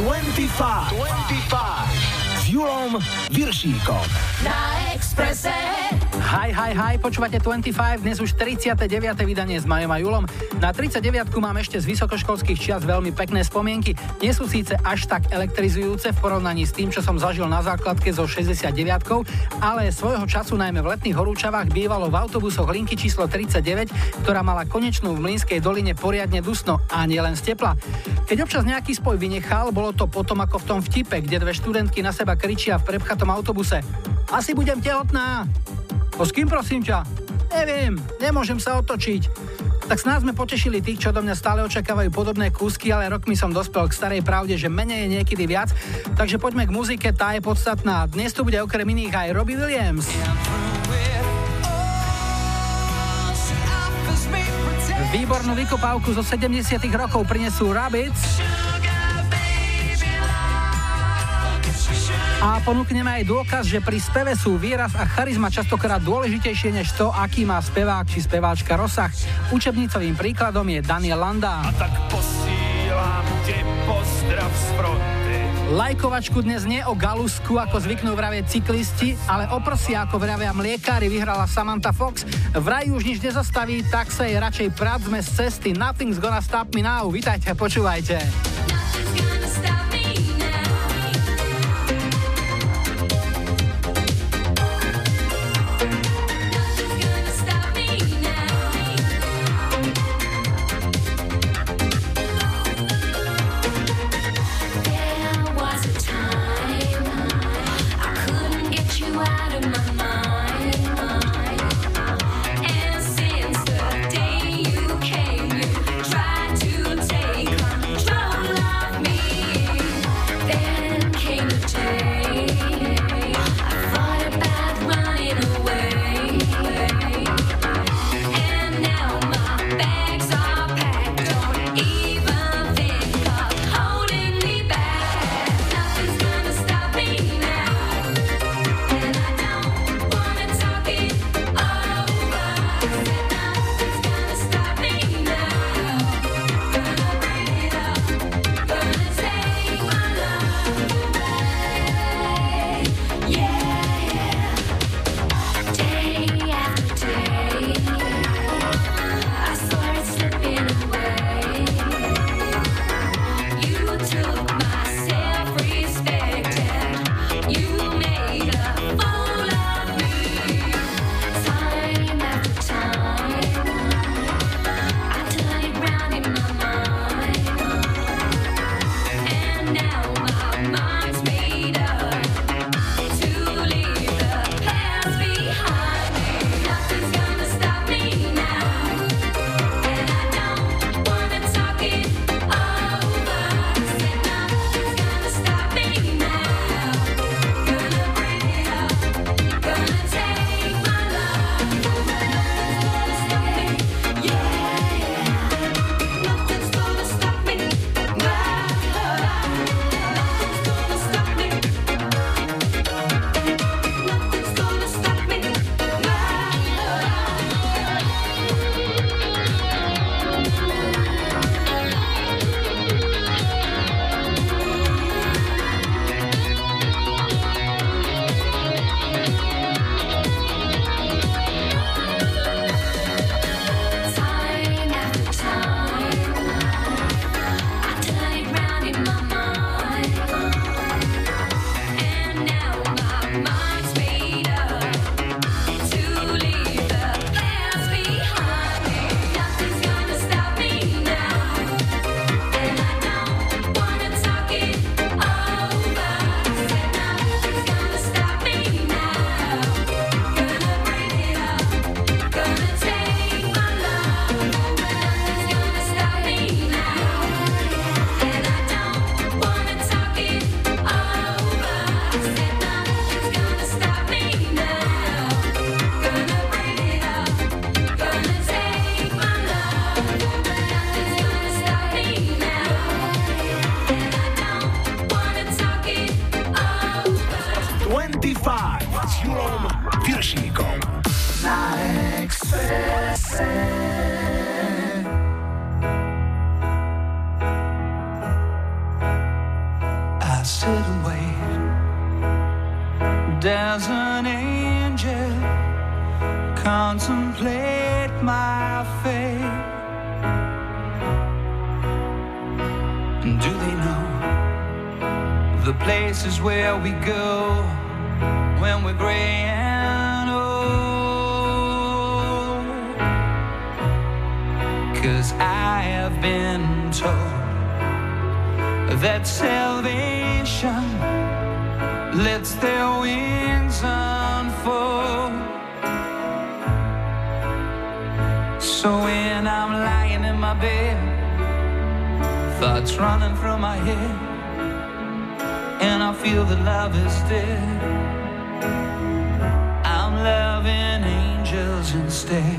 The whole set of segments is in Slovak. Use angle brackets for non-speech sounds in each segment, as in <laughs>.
25. 25. S Julom Viršíkom. Na Expresse. Hi, hi, hi, počúvate 25, dnes už 39. vydanie s Majom a Julom. Na 39 mám ešte z vysokoškolských čias veľmi pekné spomienky. Nie sú síce až tak elektrizujúce v porovnaní s tým, čo som zažil na základke zo 69 ale svojho času najmä v letných horúčavách bývalo v autobusoch linky číslo 39, ktorá mala konečnú v Mlínskej doline poriadne dusno a nielen z tepla. Keď občas nejaký spoj vynechal, bolo to potom ako v tom vtipe, kde dve študentky na seba kričia v prepchatom autobuse. Asi budem tehotná. O s kým prosím ťa? Neviem, nemôžem sa otočiť. Tak snáď sme potešili tých, čo do mňa stále očakávajú podobné kúsky, ale rokmi som dospel k starej pravde, že menej je niekedy viac. Takže poďme k muzike, tá je podstatná. Dnes tu bude okrem iných aj Robbie Williams. Výbornú vykopávku zo 70 rokov prinesú Rabbits. A ponúkneme aj dôkaz, že pri speve sú výraz a charizma častokrát dôležitejšie než to, aký má spevák či speváčka rozsah. Učebnicovým príkladom je Daniel Landa. A tak posílam te pozdrav z fronty. Lajkovačku dnes nie o galusku, ako zvyknú vravieť cyklisti, ale o prsi, ako vravia mliekári, vyhrala Samantha Fox. Vraj už nič nezastaví, tak sa jej radšej prácme z cesty. Nothing's gonna stop me now. Vítajte, počúvajte. Control I feel that love is dead, I'm loving angels instead,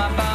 my bones.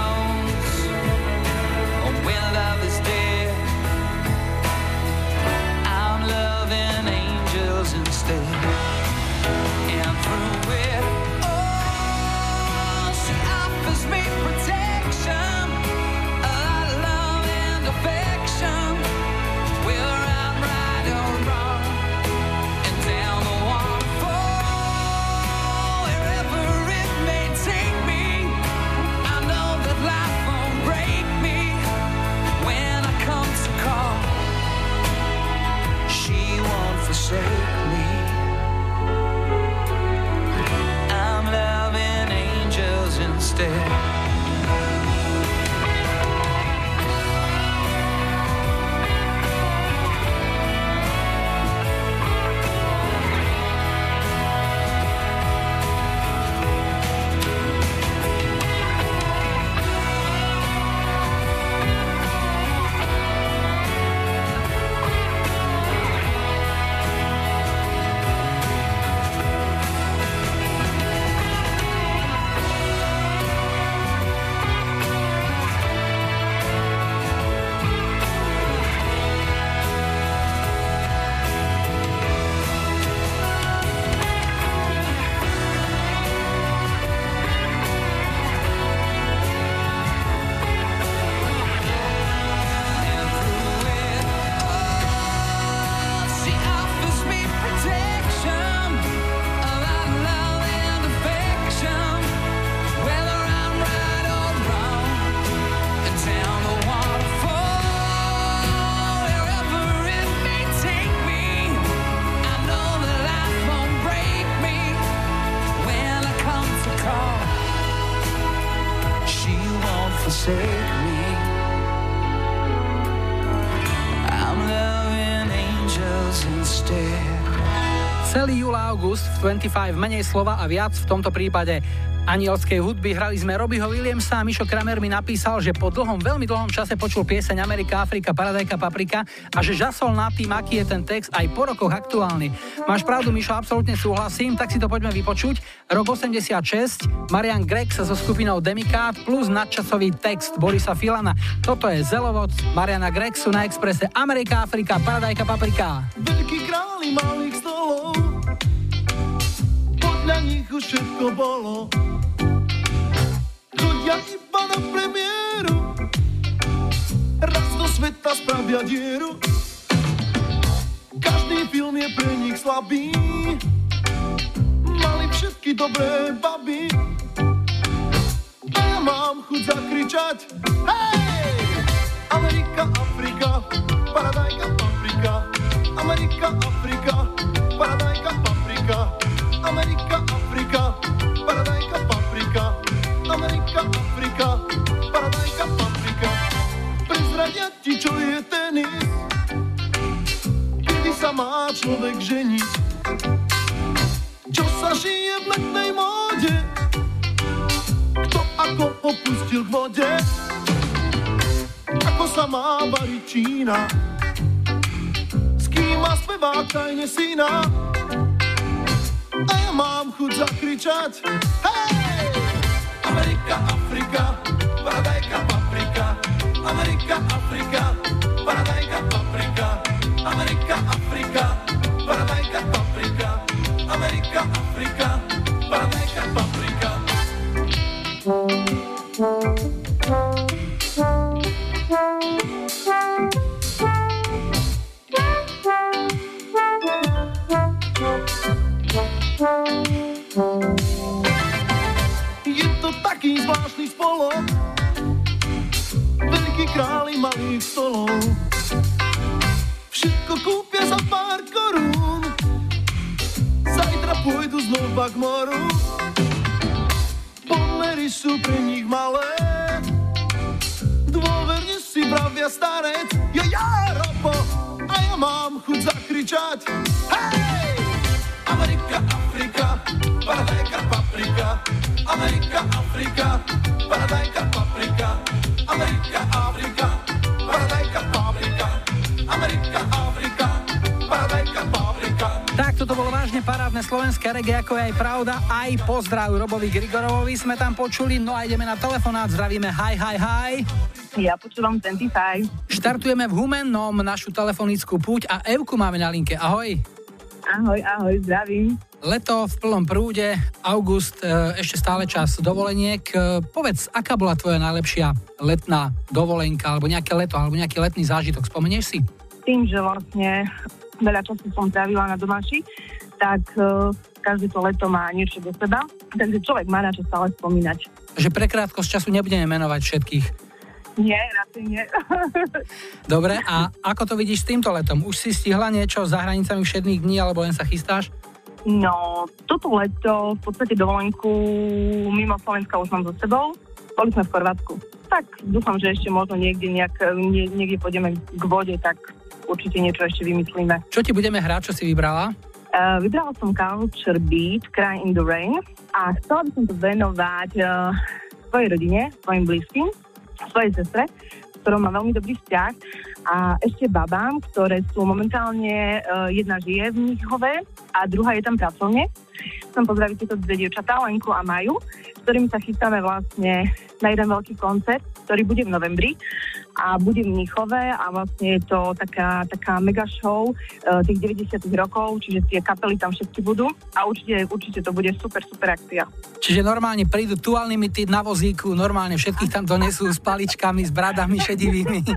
25 menej slova a viac v tomto prípade anielskej hudby. Hrali sme Robbieho Williamsa a Mišo Kramer mi napísal, že po dlhom, veľmi dlhom čase počul pieseň Amerika, Afrika, Paradajka, Paprika a že žasol nad tým, aký je ten text aj po rokoch aktuálny. Máš pravdu, Mišo, absolútne súhlasím, tak si to poďme vypočuť. Rok 86, Marian Greg sa so skupinou Demikat plus nadčasový text Borisa Filana. Toto je Zelovod Mariana Grexu na Exprese Amerika, Afrika, Paradajka, Paprika. Veľký králi malých stolov podľa nich už všetko bolo. Chodia iba na premiéru, raz do sveta spravia dieru. Každý film je pre nich slabý, mali všetky dobré baby. A ja mám chuť zakričať, hej! Amerika, Afrika, paradajka, paprika, Amerika, Afrika, paradajka, paprika. Amerika, Afrika, paradajka, paprika. Amerika, Afrika, paradajka, paprika. Prezradia ti, čo je tenis, kedy sa má človek ženiť. Čo sa žije v letnej móde, kto ako opustil k vode, ako sa má variť Čína, s kým má spevák tajne syna. A ja mám chuť zakričať, hej! Amerika, Afrika, paradajka, paprika. Amerika, Afrika, paradajka, paprika. Amerika, Afrika, paradajka, paprika. Amerika, Afrika, spolok, veľký králi malých stolov. Všetko kúpia za pár korún, zajtra pôjdu znova k moru. Pomery sú pre nich malé, dôverne si pravia starec, ja ja robo, a ja mám chuť zakričať. Hej! Amerika, Afrika, paradajka, paprika. Amerika, Afrika, paradajka, paprika. Amerika, Afrika, paradajka, paprika. Amerika, Afrika, paradajka, paprika. Tak, toto bolo vážne parádne slovenské reggae, ako je aj pravda. Aj pozdrav Robovi Grigorovovi sme tam počuli. No a ideme na telefonát, zdravíme hi, hi, hi. Ja počúvam 25. Štartujeme v Humennom našu telefonickú púť a Evku máme na linke. Ahoj. Ahoj, ahoj, zdravím. Leto v plnom prúde, august, e, ešte stále čas dovoleniek. E, Povedz, aká bola tvoja najlepšia letná dovolenka, alebo nejaké leto, alebo nejaký letný zážitok, spomenieš si? Tým, že vlastne veľa času som trávila na domaši, tak uh, každé to leto má niečo do seba, takže človek má na čo stále spomínať. Že pre krátkosť času nebudeme menovať všetkých. Nie, radšej nie. <laughs> Dobre, a ako to vidíš s týmto letom? Už si stihla niečo za hranicami všetných dní, alebo len sa chystáš? no, toto leto v podstate dovolenku mimo Slovenska už mám so sebou. Boli sme v Chorvátsku. Tak dúfam, že ešte možno niekde, nejak, nie, niekde pôjdeme k vode, tak určite niečo ešte vymyslíme. Čo ti budeme hrať, čo si vybrala? Uh, vybrala som Culture Beat, Cry in the Rain a chcela by som to venovať uh, svojej rodine, svojim blízkym, svojej sestre, s ktorou má veľmi dobrý vzťah a ešte babám, ktoré sú momentálne, uh, jedna žije v Mnichove a druhá je tam pracovne. Chcem pozdraviť tieto dve dievčatá, Lenku a Maju, s ktorými sa chystáme vlastne na jeden veľký koncert, ktorý bude v novembri a bude v Mnichove a vlastne je to taká, taká mega show uh, tých 90 rokov, čiže tie kapely tam všetky budú a určite, určite to bude super, super akcia. Čiže normálne prídu tu Unlimited na vozíku, normálne všetkých tam donesú s paličkami, s bradami šedivými. <laughs>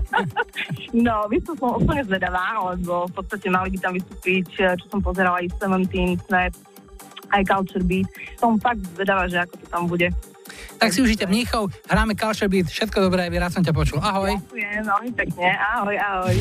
No, vystúp som úplne zvedavá, lebo v podstate mali by tam vystúpiť, eh, čo som pozerala, aj Seventeen, Snap, aj Culture Beat. Som fakt zvedavá, že ako to tam bude. Tak si užite Mníchov, hráme Beat, všetko dobré, rád som ťa počul. Ahoj. Ďakujem veľmi pekne. Ahoj, ahoj.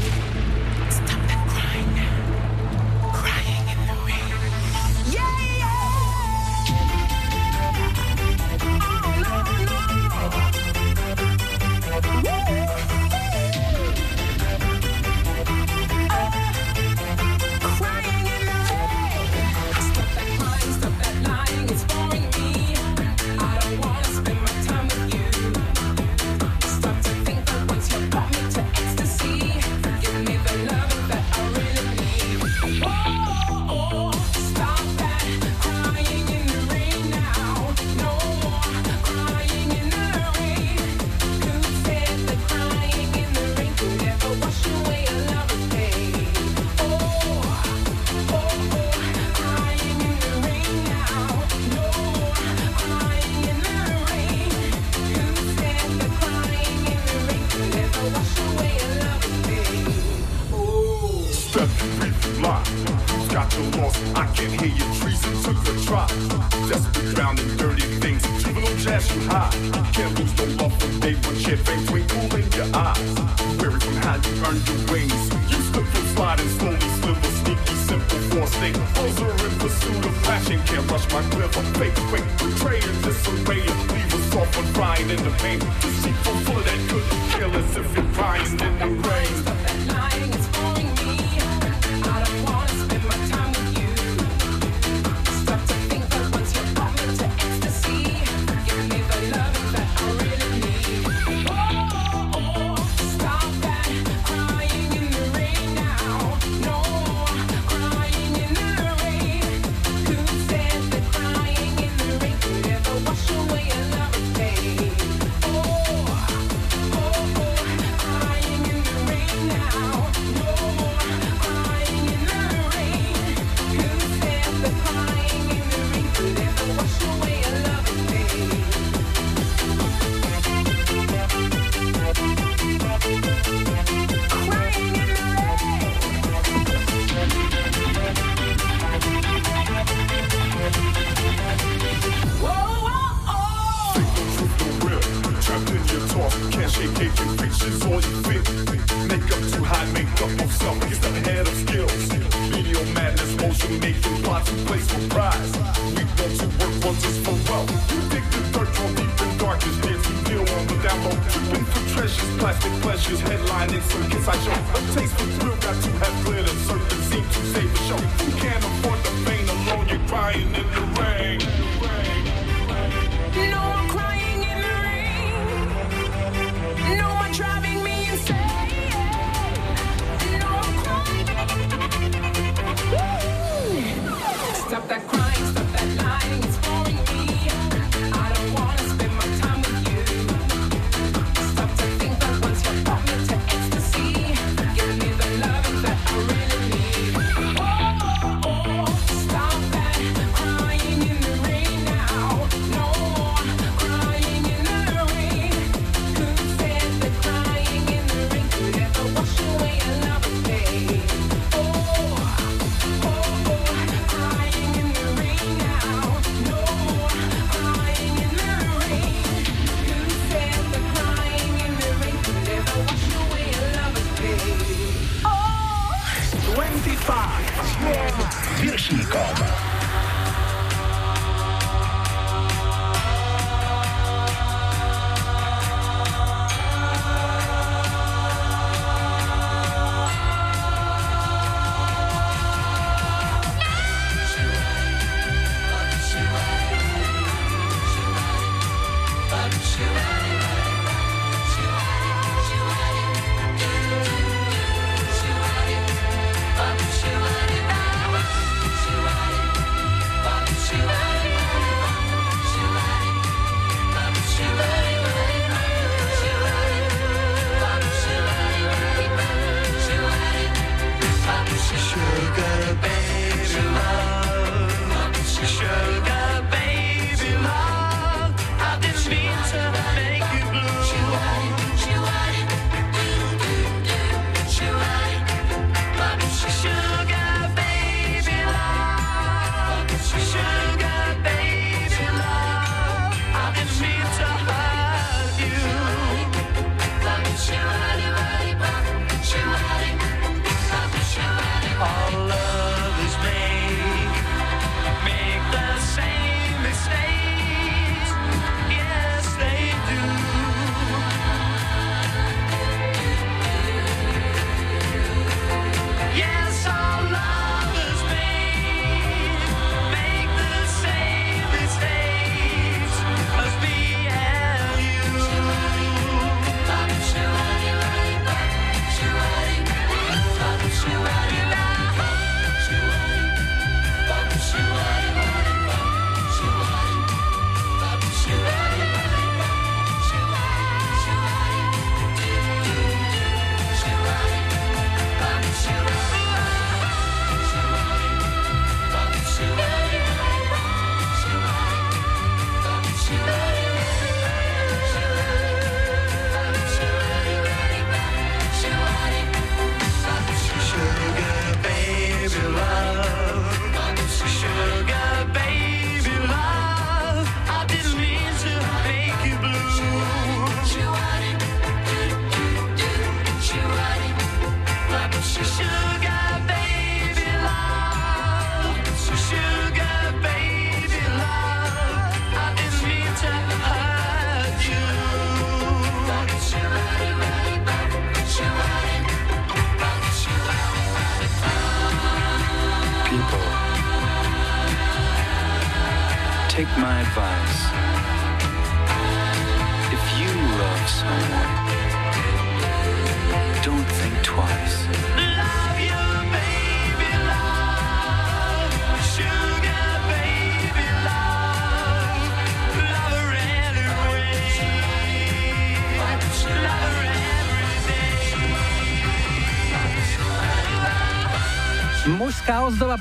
Line. Got the loss? I can't hear your treason to the try. Desperate drowning dirty things. Juvenile jazz you high. Can't lose no love from day one. Champagne twinkle in your eyes. Weary from how you earned your wings. You slip from sliding slowly, sliver, sneak war state. Those are in pursuit of passion. Can't rush my. I'm fake, fake, betraying disarray. Leave us off and crying in the pain. Deceitful, full of that good. Careless if you're crying in the rain. Trapped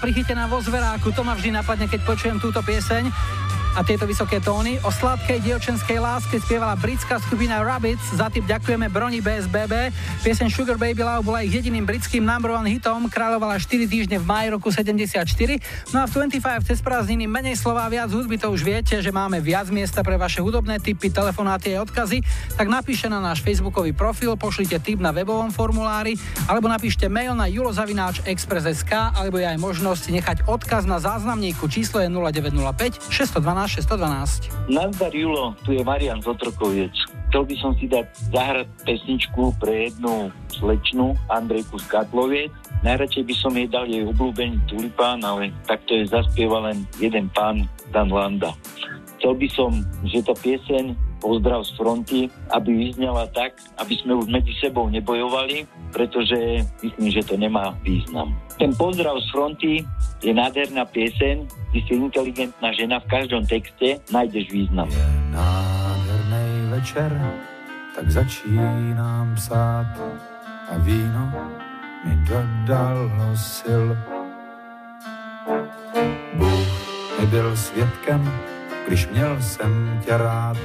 prichytená vo zveráku, to ma vždy napadne, keď počujem túto pieseň a tieto vysoké tóny. O sladkej dievčenskej láske spievala britská skupina Rabbits. Za tým ďakujeme Broni BSBB. Pieseň Sugar Baby Love bola ich jediným britským number one hitom. Kráľovala 4 týždne v maji roku 74. No a v 25 cez prázdniny menej slova viac hudby to už viete, že máme viac miesta pre vaše hudobné tipy, telefonáty a odkazy. Tak napíšte na náš facebookový profil, pošlite tip na webovom formulári alebo napíšte mail na julozavináč.express.sk alebo je aj možnosť nechať odkaz na záznamníku. Číslo je 0905 612 612. Nazdar Julo, tu je Marian z Otrokoviec. Chcel by som si dať zahrať pesničku pre jednu slečnu, Andrejku z Katloviec. Najradšej by som jej dal jej obľúbený tulipán, ale takto je zaspieva len jeden pán, Dan Landa. Chcel by som, že tá pieseň Pozdrav z fronty, aby vyznala tak, aby sme už medzi sebou nebojovali, pretože myslím, že to nemá význam. Ten pozdrav z fronty je nádherná pieseň, ty si inteligentná žena, v každom texte nájdeš význam. Nádherný večer, tak začínám psát a víno mi dodalo sil. Bůh mi byl svědkem, když měl jsem tě rád.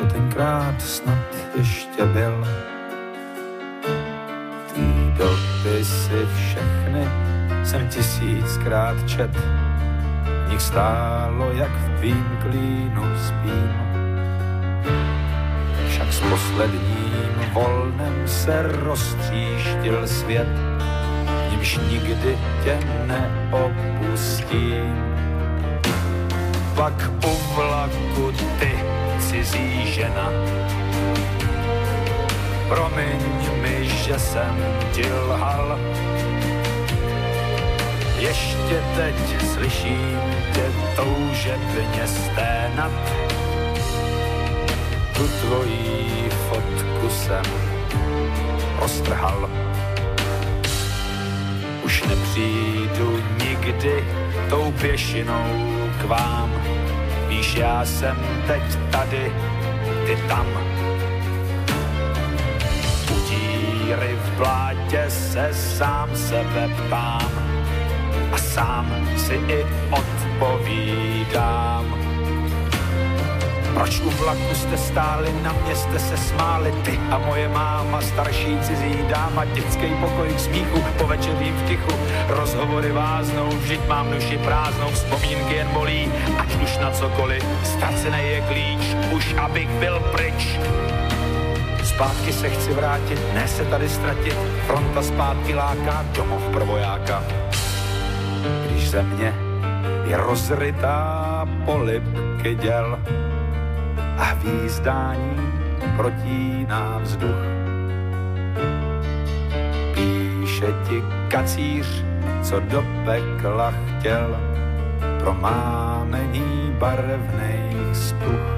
To tenkrát snad ještě byl. Ty dopisy všechny jsem tisíckrát čet. V nich stálo, jak v tvým klínu spím. Však s posledním volnem se roztříštil svět, nímž nikdy tě neopustím. Pak u vlaku ty, cizí žena, promiň mi, že jsem ti lhal. Ještě teď slyším tě toužebně sténat, tu tvojí fotku jsem roztrhal. Už nepřijdu nikdy tou pěšinou k vám. Já jsem teď tady, ty tam. U díry v blátě se sám sebe ptám a sám si i odpovídám. Proč u vlaku jste stáli, na mě jste se smáli, ty a moje máma, starší cizí dáma, dětský pokoj k smíchu, po večerním v tichu, rozhovory váznou, vždyť mám duši prázdnou, vzpomínky jen bolí, ať už na cokoliv, ztracený je klíč, už abych byl pryč. Zpátky se chci vrátit, ne se tady ztratit, fronta zpátky láká, domov pro vojáka. Když země je rozrytá polipky děl, a hvízdání protíná vzduch. Píše ti kacíř, co do pekla chtěl, promámení barevných stuch.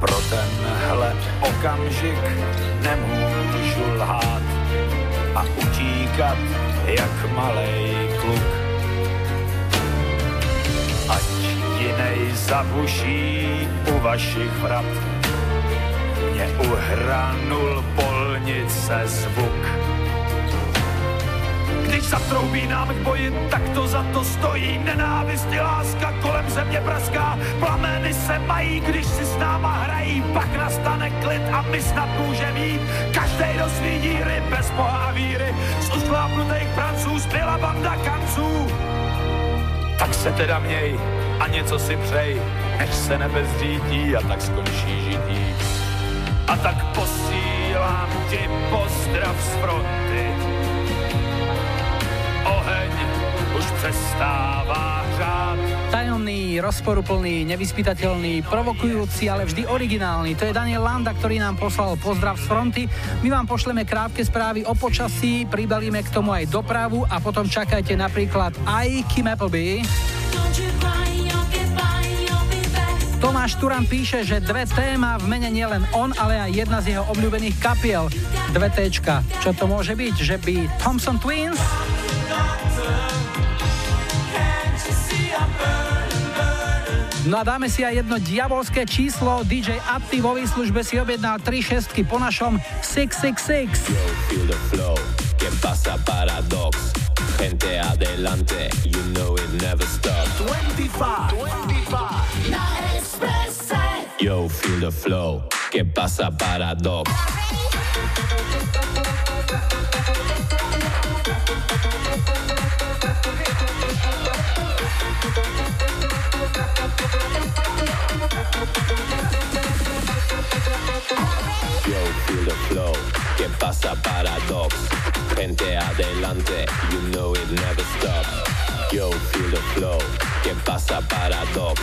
Pro tenhle okamžik nemůžu lhát a utíkat jak malej kluk. Ať jinej zabuší u vašich vrat. Mě uhranul polnice zvuk. Když zatroubí nám k boji, tak to za to stojí. Nenávist i láska kolem země praská. Plameny se mají, když si s náma hrají. Pak nastane klid a my snad můžeme jít. Každej do svý díry, bez a víry. Z usklápnutých pranců zbyla banda kanců. Tak se teda měj a něco si přej, než se nebe zřítí a tak skončí žití. A tak posílám ti pozdrav z fronty. Oheň už přestává hřát. Tajomný rozporuplný, nevyspytateľný, provokujúci, ale vždy originálny. To je Daniel Landa, ktorý nám poslal pozdrav z fronty. My vám pošleme krátke správy o počasí, pribalíme k tomu aj dopravu a potom čakajte napríklad aj Kim Appleby. Tomáš Turan píše, že dve téma v mene nielen on, ale aj jedna z jeho obľúbených kapiel. Dve téčka. Čo to môže byť? Že by Thompson Twins? No a dáme si aj jedno diabolské číslo. DJ Atti vo výslužbe si objednal 3 šestky po našom 666. Yo, feel the flow, que pasa paradox. Gente adelante, you know it never stops. 25, 25. Yo, feel the flow, que pasa paradox. Yo, feel the flow. ¿Qué pasa paradox? Gente adelante, you know it never stops. Yo, feel the flow. ¿Qué pasa paradox?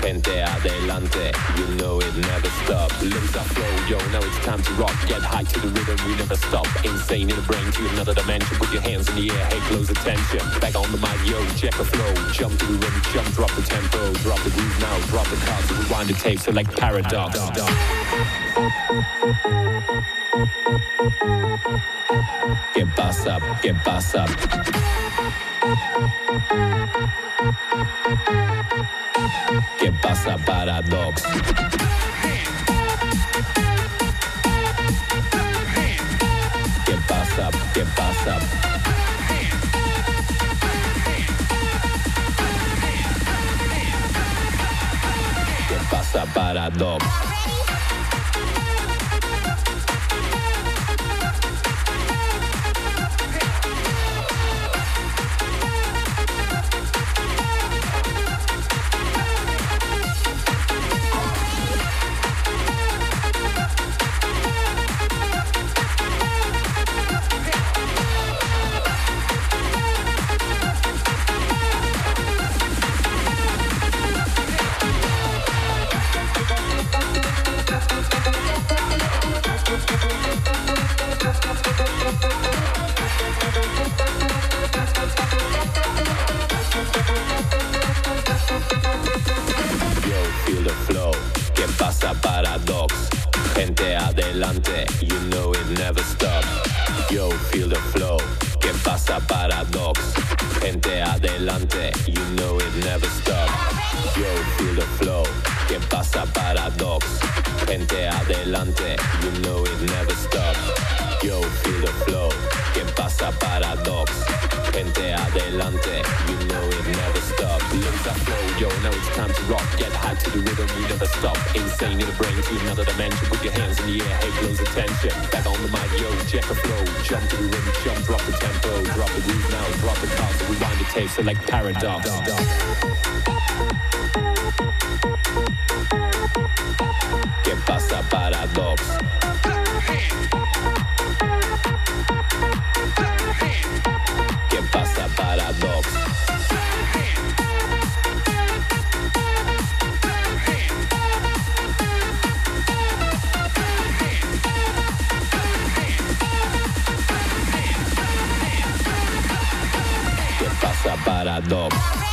Gente adelante, you know it never stops. Limbs are flow, yo, now it's time to rock. Get high to the rhythm, we never stop. Insane in the brain to another dimension. Put your hands in the air, hey, close attention. Back on the mic, yo, check the flow. Jump to the rhythm, jump, drop the tempo. Drop the groove now, drop the cards. Rewind the tape, select paradox. ¿Qué pasa? ¿Qué pasa? ¿Qué pasa, Paradox? ¿Qué pasa? ¿Qué pasa? ¿Qué pasa, Paradox? Dog.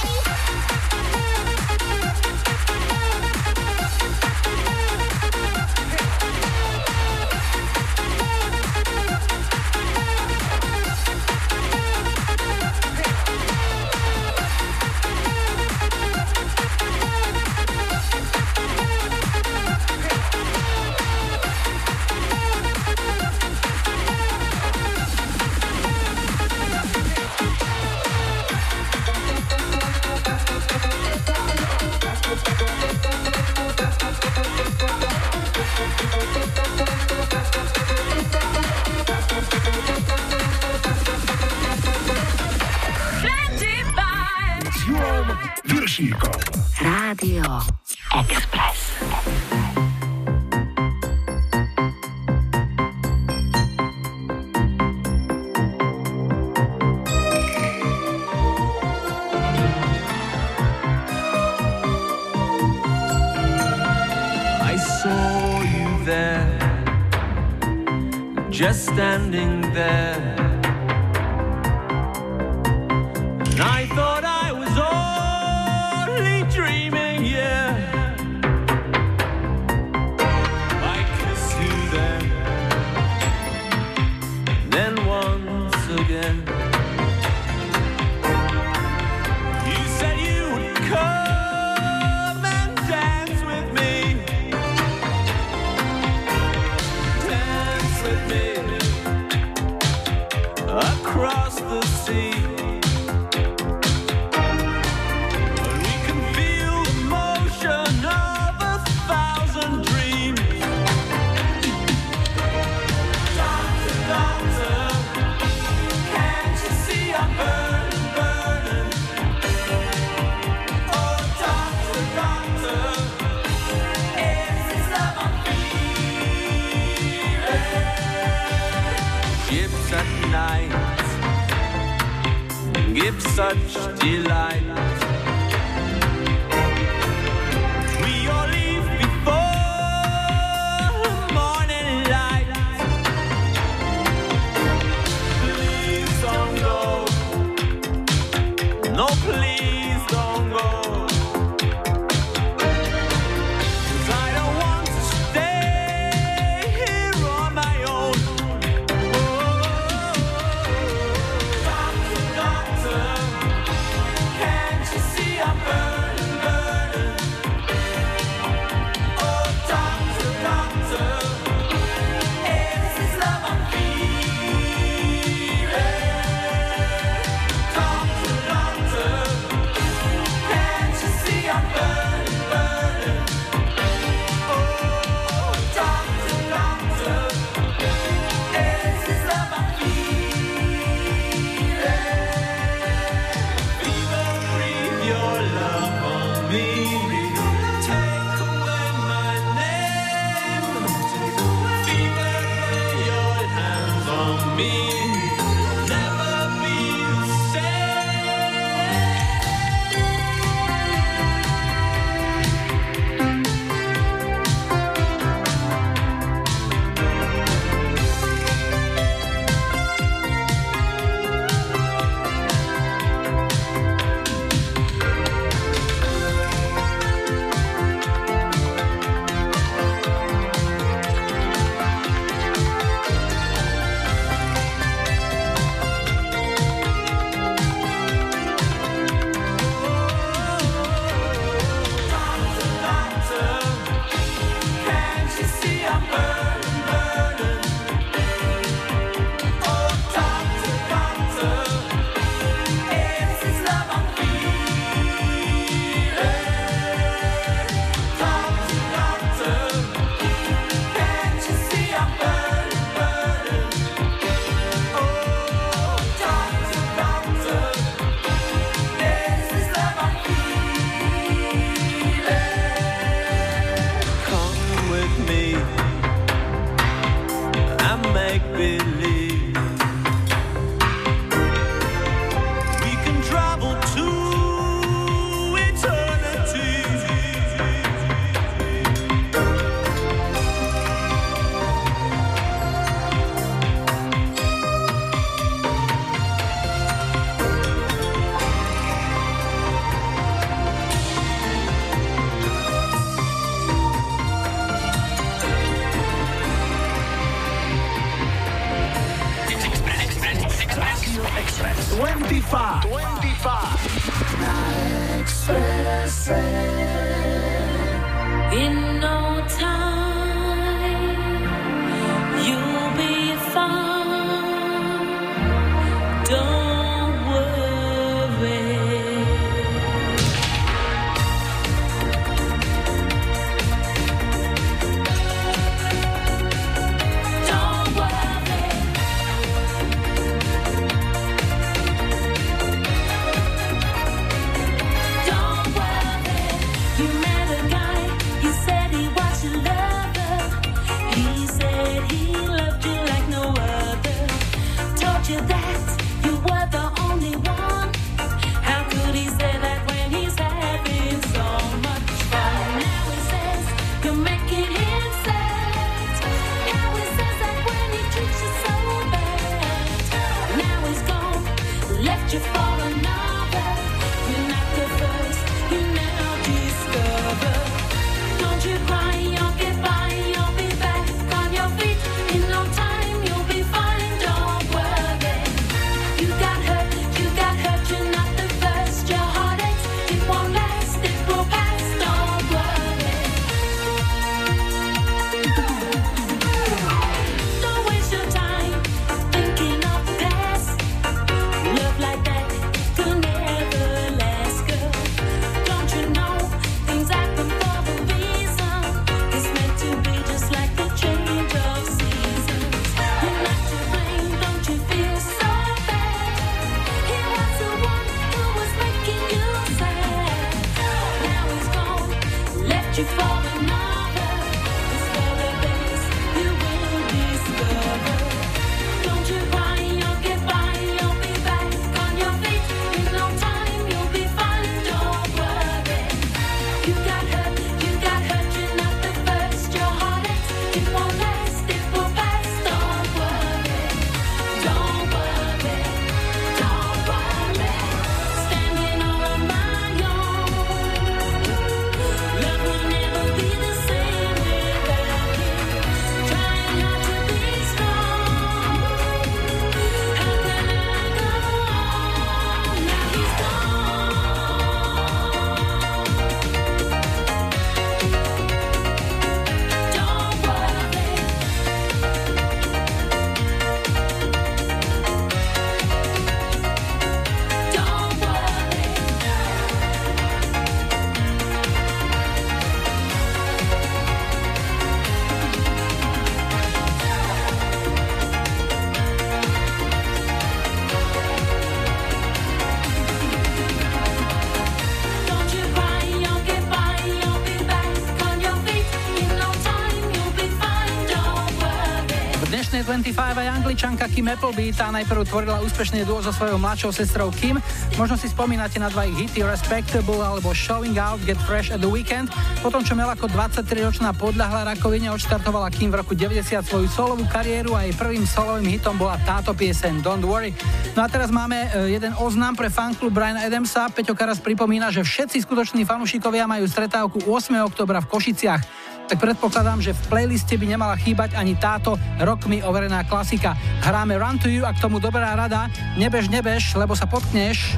45 aj angličanka Kim Appleby, tá najprv tvorila úspešne duo so svojou mladšou sestrou Kim. Možno si spomínate na dva ich hity Respectable alebo Showing Out, Get Fresh at the Weekend. Po tom čo mela ako 23-ročná podľahla rakovine, odštartovala Kim v roku 90 svoju solovú kariéru a jej prvým solovým hitom bola táto pieseň Don't Worry. No a teraz máme e, jeden oznam pre fanklub Brian Adamsa. Peťo Karas pripomína, že všetci skutoční fanúšikovia majú stretávku 8. oktobra v Košiciach tak predpokladám, že v playliste by nemala chýbať ani táto rokmi overená klasika. Hráme Run to You a k tomu dobrá rada, nebež, nebež, lebo sa potkneš.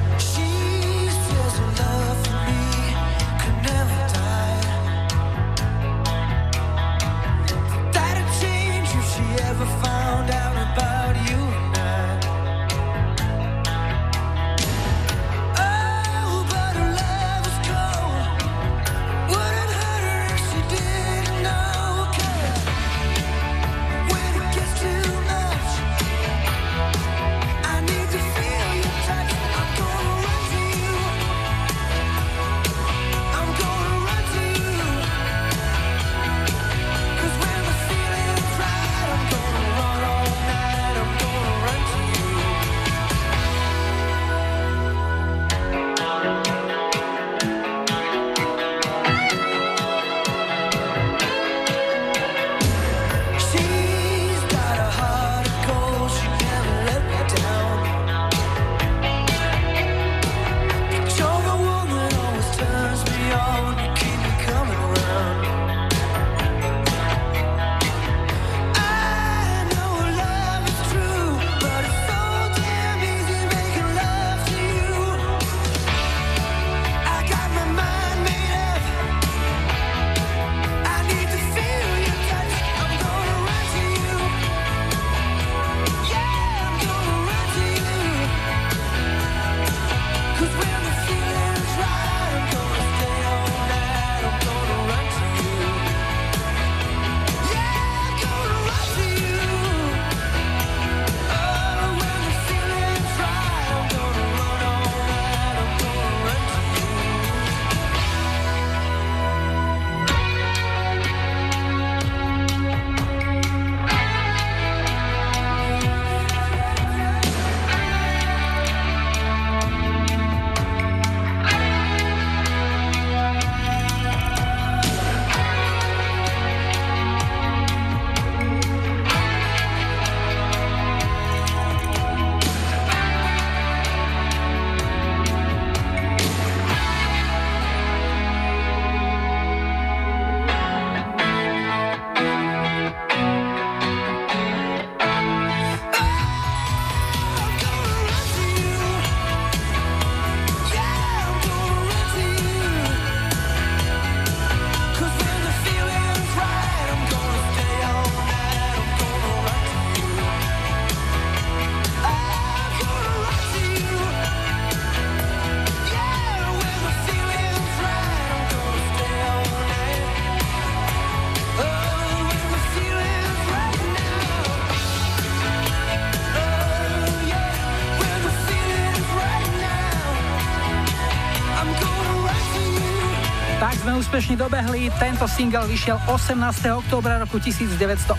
Úspešne dobehli. Tento single vyšiel 18. októbra roku 1984.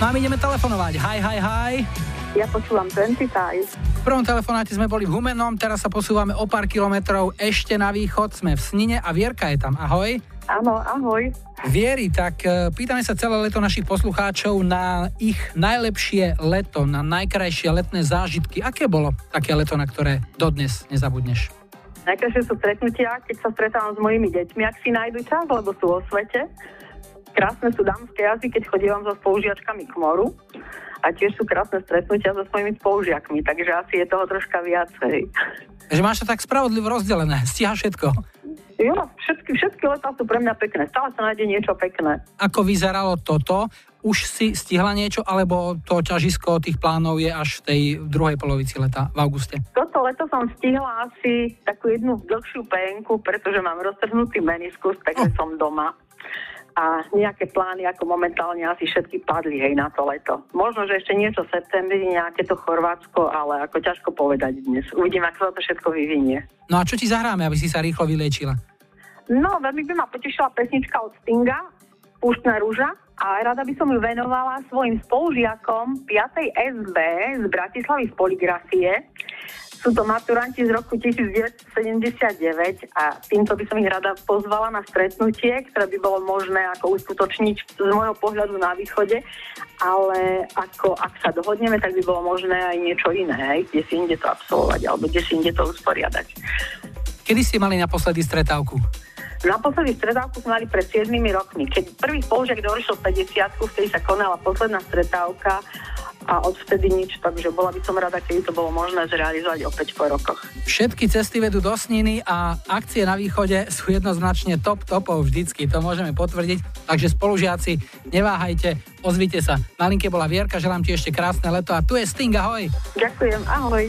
No a my ideme telefonovať. Hi, hi, hi. Ja počúvam 25. V prvom telefonáte sme boli v Humennom, teraz sa posúvame o pár kilometrov ešte na východ, sme v Snine a Vierka je tam. Ahoj. Áno, ahoj. Vieri, tak e, pýtame sa celé leto našich poslucháčov na ich najlepšie leto, na najkrajšie letné zážitky. Aké bolo také leto, na ktoré dodnes nezabudneš? Najkrajšie sú stretnutia, keď sa stretávam s mojimi deťmi, ak si nájdu čas, lebo sú vo svete. Krásne sú dámske jazy, keď chodívam so spolužiačkami k moru. A tiež sú krásne stretnutia so svojimi spolužiakmi, takže asi je toho troška viacej. Že máš to tak spravodlivo rozdelené, <laughs> stíha všetko. Jo, všetky, všetky letá sú pre mňa pekné. Stále sa nájde niečo pekné. Ako vyzeralo toto? Už si stihla niečo, alebo to ťažisko tých plánov je až v tej druhej polovici leta, v auguste? Toto leto som stihla asi takú jednu dlhšiu penku, pretože mám roztrhnutý meniskus, takže Oh. som doma. A nejaké plány, ako momentálne asi všetky padli, hej, na to leto. Možno, že ešte niečo v septembri, nejaké to Chorvátsko, ale ako ťažko povedať dnes. Uvidím, ako sa to všetko vyvinie. No a čo ti zahráme, aby si sa rýchlo vyliečila? No, veľmi by ma potešila pesnička od Stinga, Púštna rúža. A rada by som ju venovala svojim spolužiakom 5. SB z Bratislavy z poligrafie. Sú to maturanti z roku 1979 a týmto by som ich rada pozvala na stretnutie, ktoré by bolo možné ako uskutočniť z môjho pohľadu na východe, ale ako ak sa dohodneme, tak by bolo možné aj niečo iné, hej, kde si inde to absolvovať alebo kde si inde to usporiadať. Kedy ste mali naposledy stretávku? Naposledy stretávku sme mali pred 7 rokmi. Keď prvý spolužiak dovršil 50 vtedy sa konala posledná stretávka a odvtedy nič, takže bola by som rada, keby to bolo možné zrealizovať opäť po rokoch. Všetky cesty vedú do Sniny a akcie na východe sú jednoznačne top topov vždycky, to môžeme potvrdiť. Takže spolužiaci, neváhajte, ozvite sa. Na linke bola Vierka, želám ti ešte krásne leto a tu je Sting, ahoj. Ďakujem, ahoj.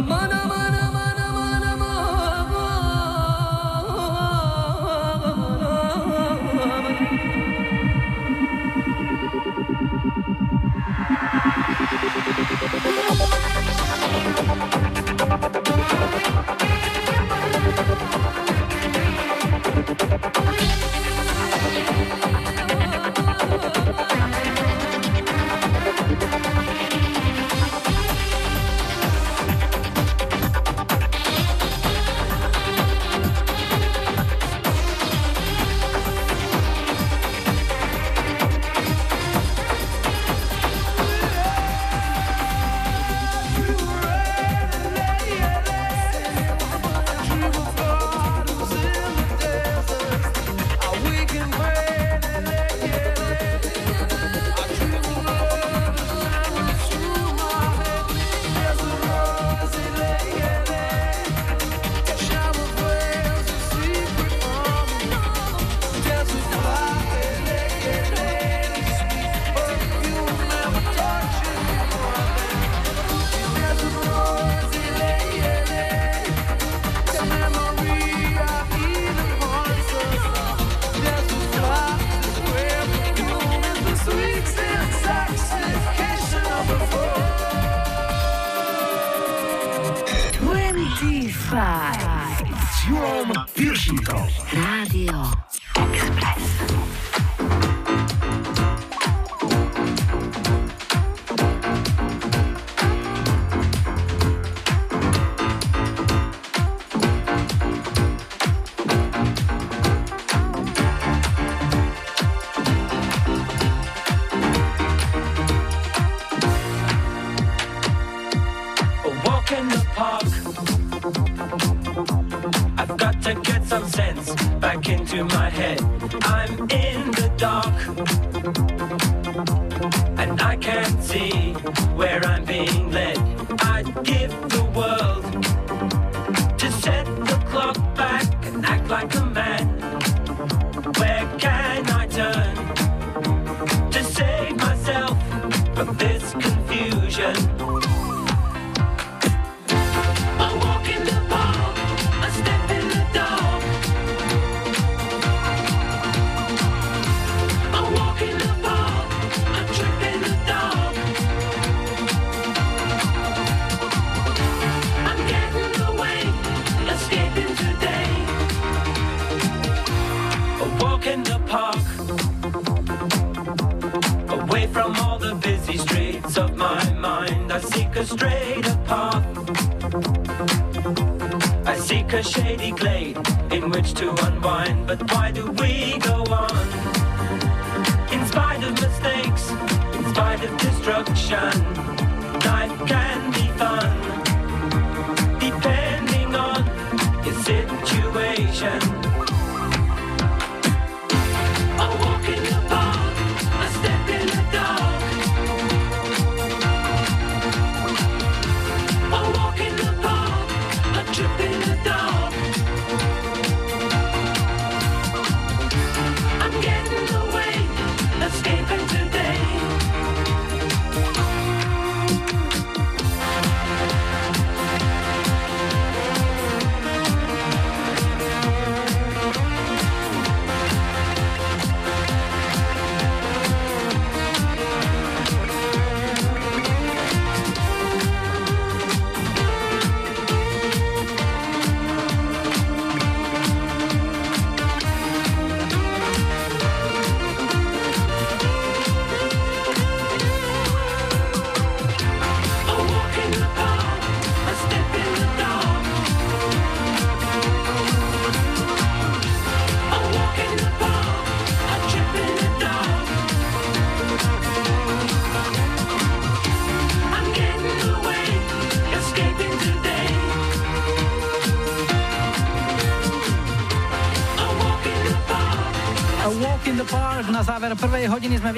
Mama, mama.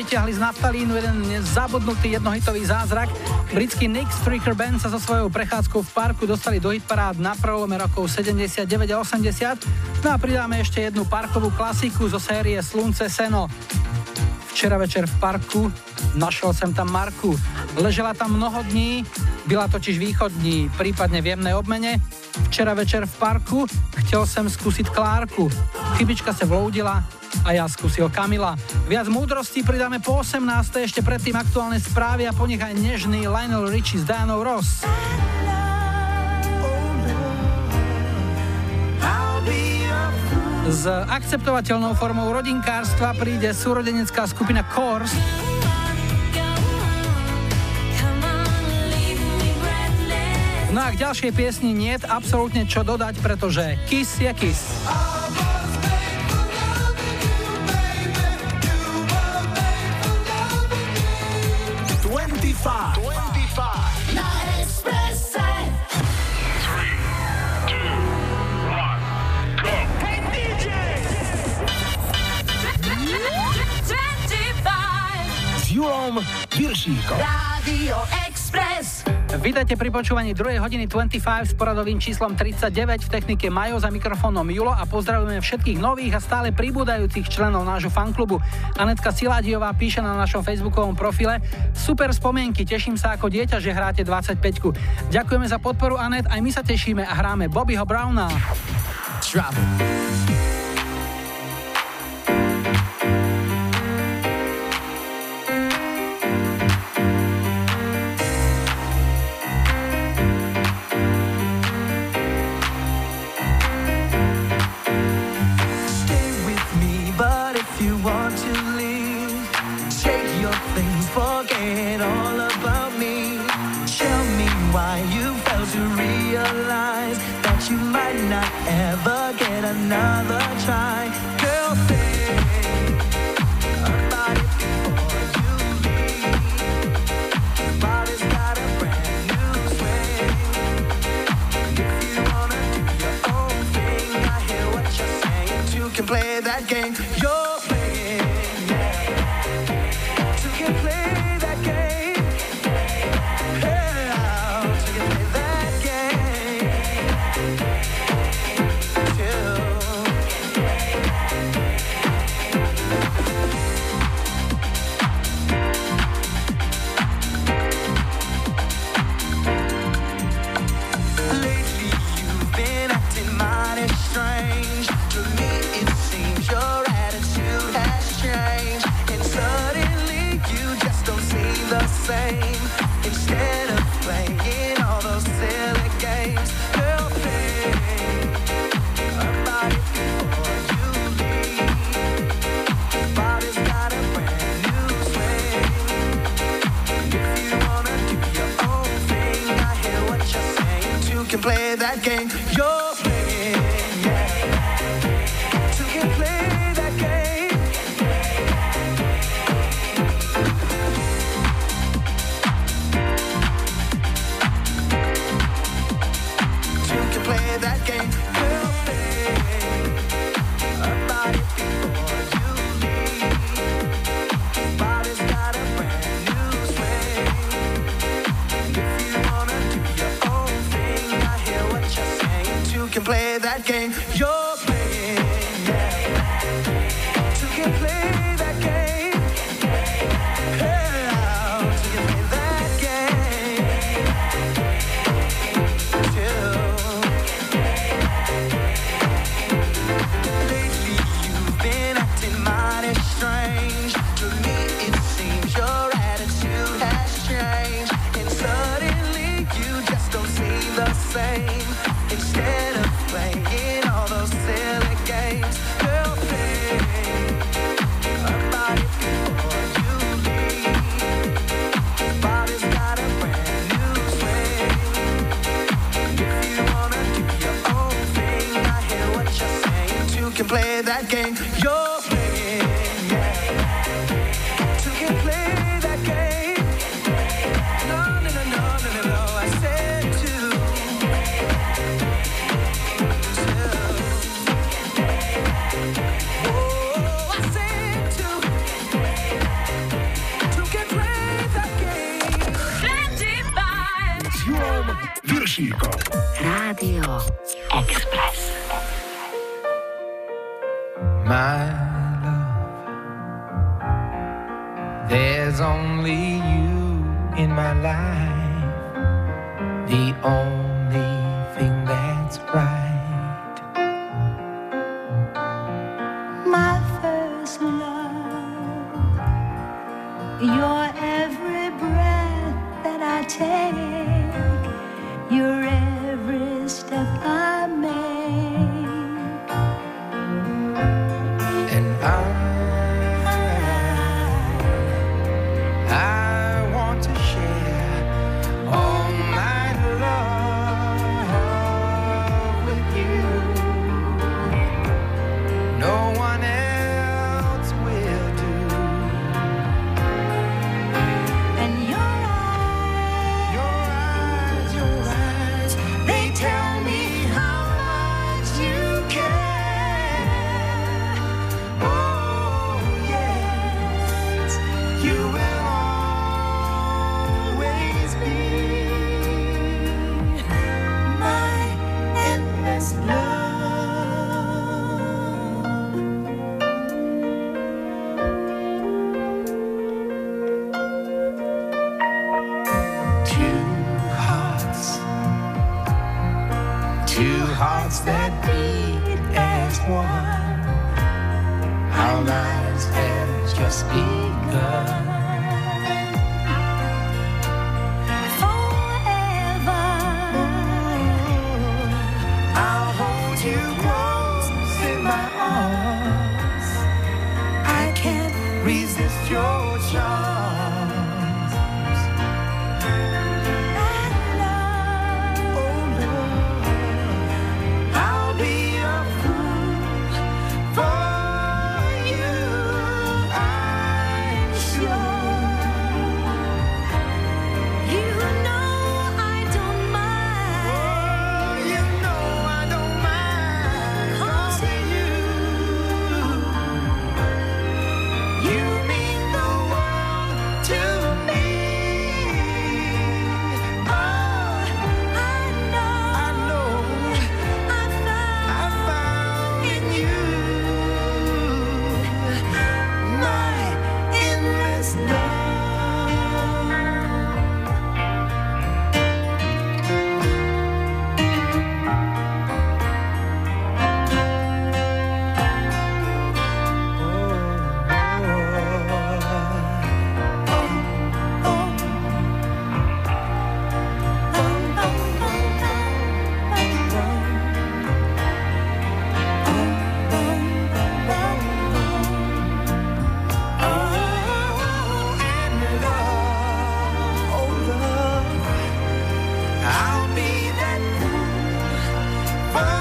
Vyťahli z naftalínu jeden zabudnutý jednohitový zázrak. Britský Nick Stricker Band sa so svojou prechádzkou v parku dostali do hitparád na prelome rokov 79 a 80. No a pridáme ešte jednu parkovú klasiku zo série Slunce Seno. Včera večer v parku našiel som tam Marku. Ležela tam mnoho dní, byla totiž východní, prípadne v jemnej obmene. Včera večer v parku chtěl jsem skúsiť Klárku. Chybička se vloudila a ja skúsil Kamila. Viac múdrostí pridáme po 18. ešte predtým aktuálne správy a po nich aj nežný Lionel Richie s Dianou Ross. S akceptovateľnou formou rodinkárstva príde súrodenecká skupina Kors. No a k ďalšej piesni nie je absolútne čo dodať, pretože Kiss je Kiss. Vítajte pri počúvaní 2. hodiny 25 s poradovým číslom 39 v technike Majo za mikrofónom Julo a pozdravujeme všetkých nových a stále pribúdajúcich členov nášho fanklubu. Anetka Siládiová píše na našom facebookovom profile Super spomienky, teším sa ako dieťa, že hráte 25 Ďakujeme za podporu Anet, aj my sa tešíme a hráme Bobbyho Browna. Trouble. Viršíkom. Rádio Express. My love, there's only you in my life, the only thing that's right. fun.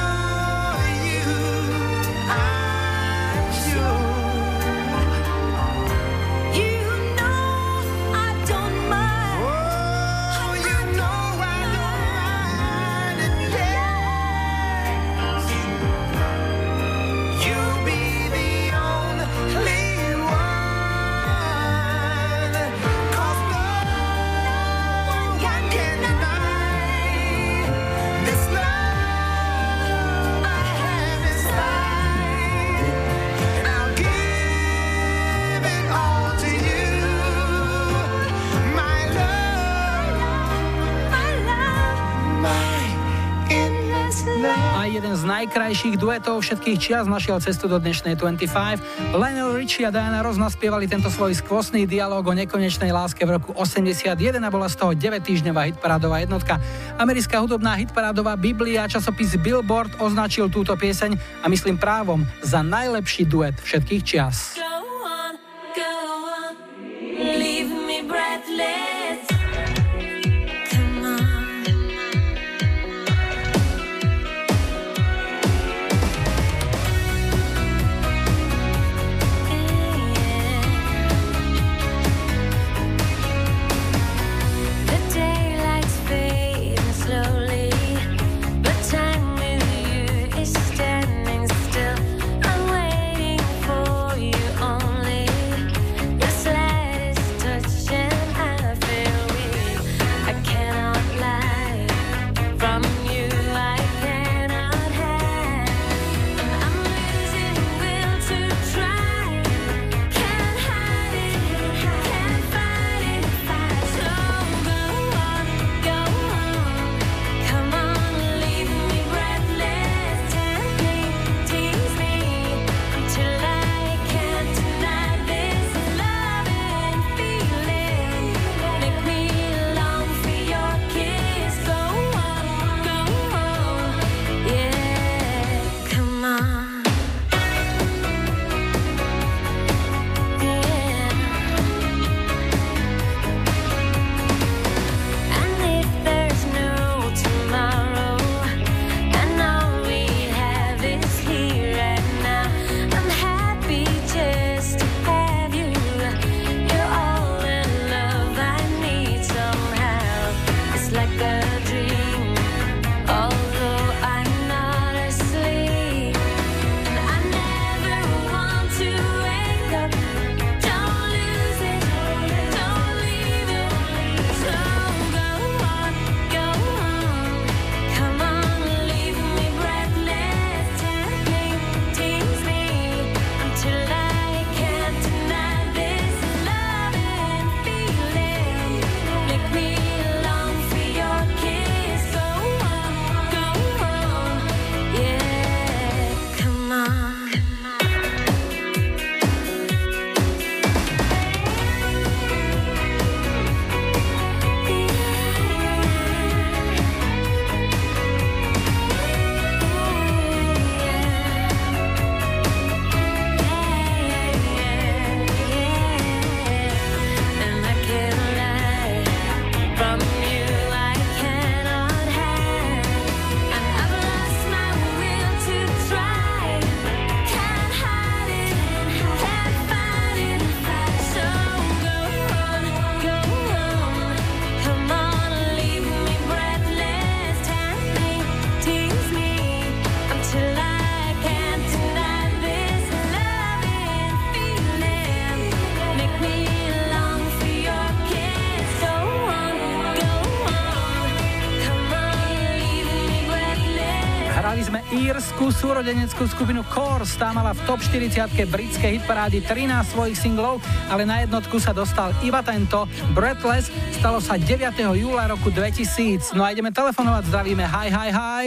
najúspešnejších duetov všetkých čias našiel cestu do dnešnej 25. Lionel Richie a Diana Ross naspievali tento svoj skvostný dialog o nekonečnej láske v roku 81 a bola z toho 9 týždňová hitparádová jednotka. Americká hudobná hitparádová Biblia a časopis Billboard označil túto pieseň a myslím právom za najlepší duet všetkých čias. Írskú súrodeneckú skupinu Course. Tá mala v top 40 britskej hitparády 13 svojich singlov, ale na jednotku sa dostal iba tento. Breathless stalo sa 9. júla roku 2000. No a ideme telefonovať, zdravíme. Hi, hi, hi.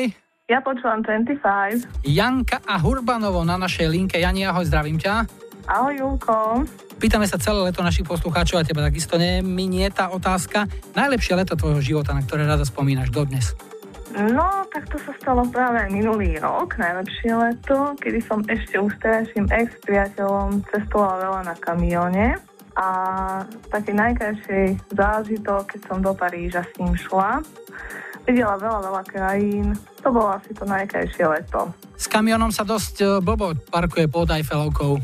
Ja počúvam 25. Janka a Hurbanovo na našej linke. Jani, ahoj, zdravím ťa. Ahoj, Julko. Pýtame sa celé leto našich poslucháčov a teba takisto neminie tá otázka. Najlepšie leto tvojho života, na ktoré rada spomínaš dodnes. No, tak to sa stalo práve minulý rok, najlepšie leto, kedy som ešte už terajším ex-priateľom cestovala veľa na kamióne. A taký najkrajší zážitok, keď som do Paríža s ním šla. Videla veľa, veľa krajín. To bolo asi to najkrajšie leto. S kamionom sa dosť e, blbo parkuje pod Eiffelovkou.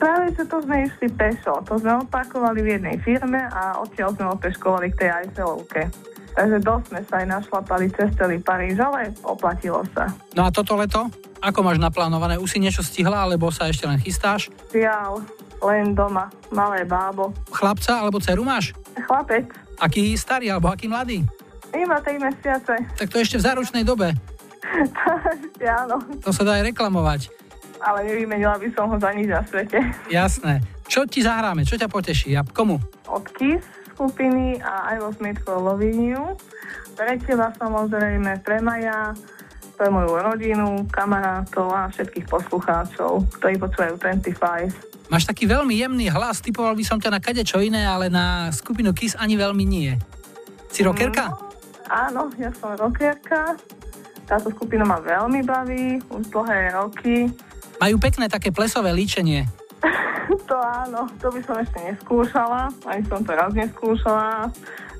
Práve, že to sme išli pešo. To sme odparkovali v jednej firme a odtiaľ sme opeškovali k tej Eiffelovke. Takže dosť sme sa aj našlapali cez celý Paríž, ale oplatilo sa. No a toto leto? Ako máš naplánované? Už si niečo stihla, alebo sa ešte len chystáš? Žiaľ, len doma. Malé bábo. Chlapca alebo dceru máš? Chlapec. Aký starý alebo aký mladý? Iba 3 mesiace. Tak to ešte v záručnej dobe. <laughs> Áno. To sa dá aj reklamovať. Ale nevymenila by som ho za nič na svete. Jasné. Čo ti zahráme? Čo ťa poteší? A komu? Od Kiss skupiny a for loving you. Pre teba samozrejme, pre Maja, pre moju rodinu, kamarátov a všetkých poslucháčov, ktorí počúvajú 25. Máš taký veľmi jemný hlas, typoval by som ťa na kade čo iné, ale na skupinu Kiss ani veľmi nie. Si rockerka? No, áno, ja som rockerka. Táto skupina ma veľmi baví, už dlhé roky. Majú pekné také plesové líčenie. <laughs> To áno, to by som ešte neskúšala, ani som to raz neskúšala.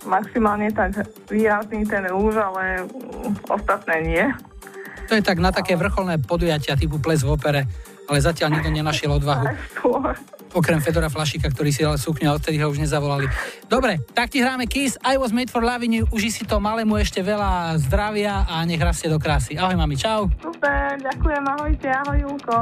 Maximálne tak výrazný ten rúž, ale mm, ostatné nie. To je tak na také vrcholné podujatia typu ples v opere, ale zatiaľ nikto nenašiel odvahu. Okrem Fedora Flašika, ktorý si ale sukňu a odtedy ho už nezavolali. Dobre, tak ti hráme Kiss, I was made for loving you, uži si to malému ešte veľa zdravia a nech rastie do krásy. Ahoj mami, čau. Super, ďakujem, ahojte, ahoj Julko.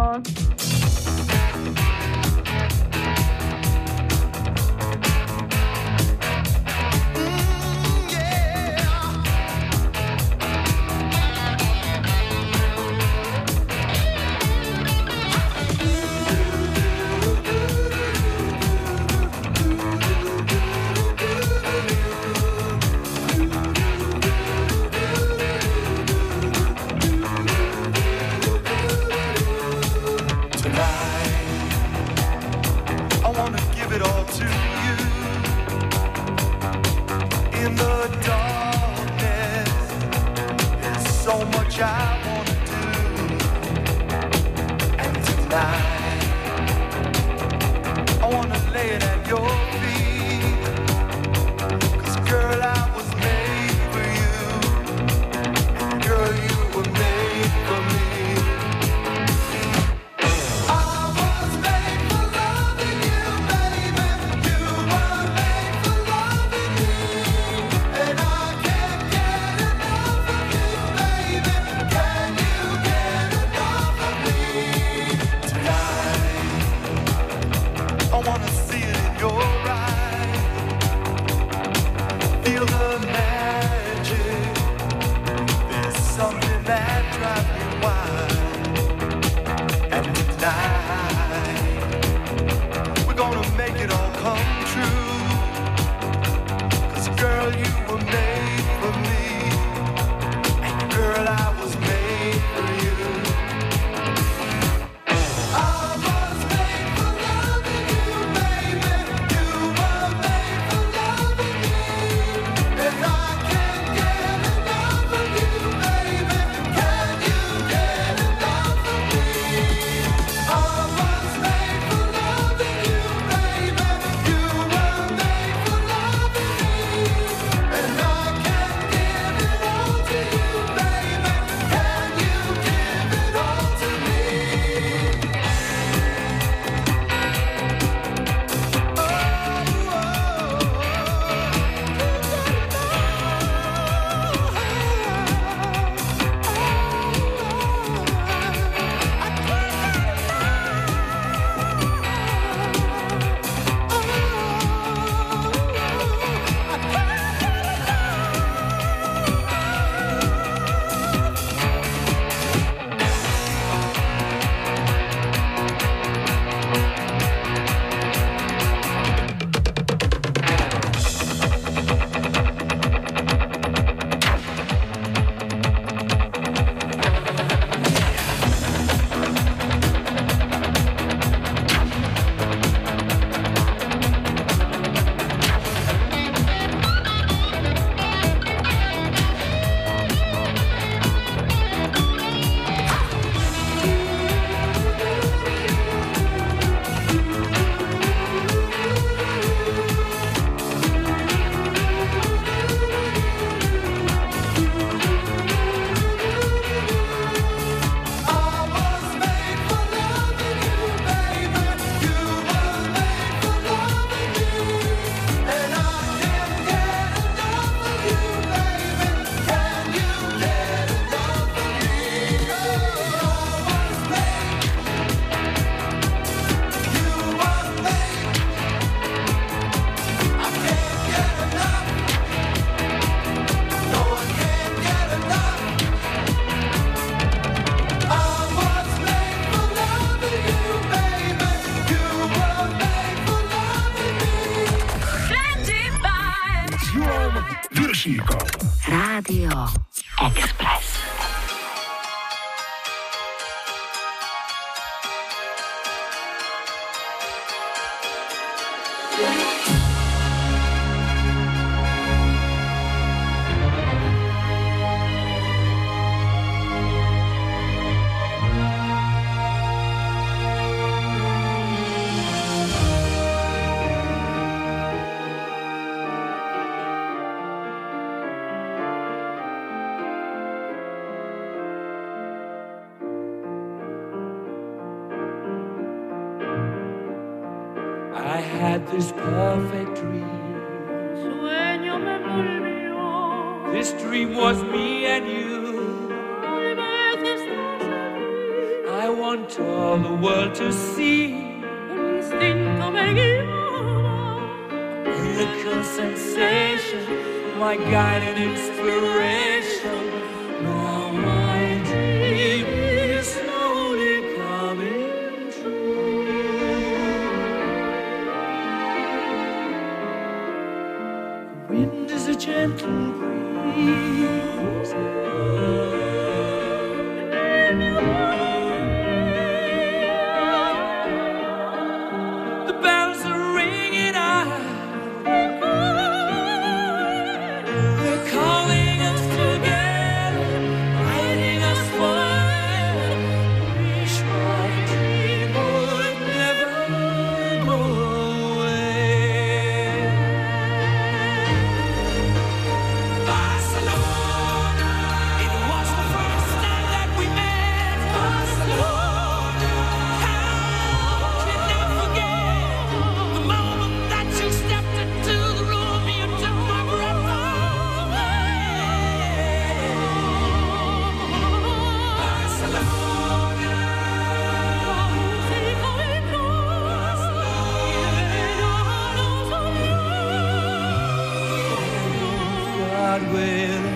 God will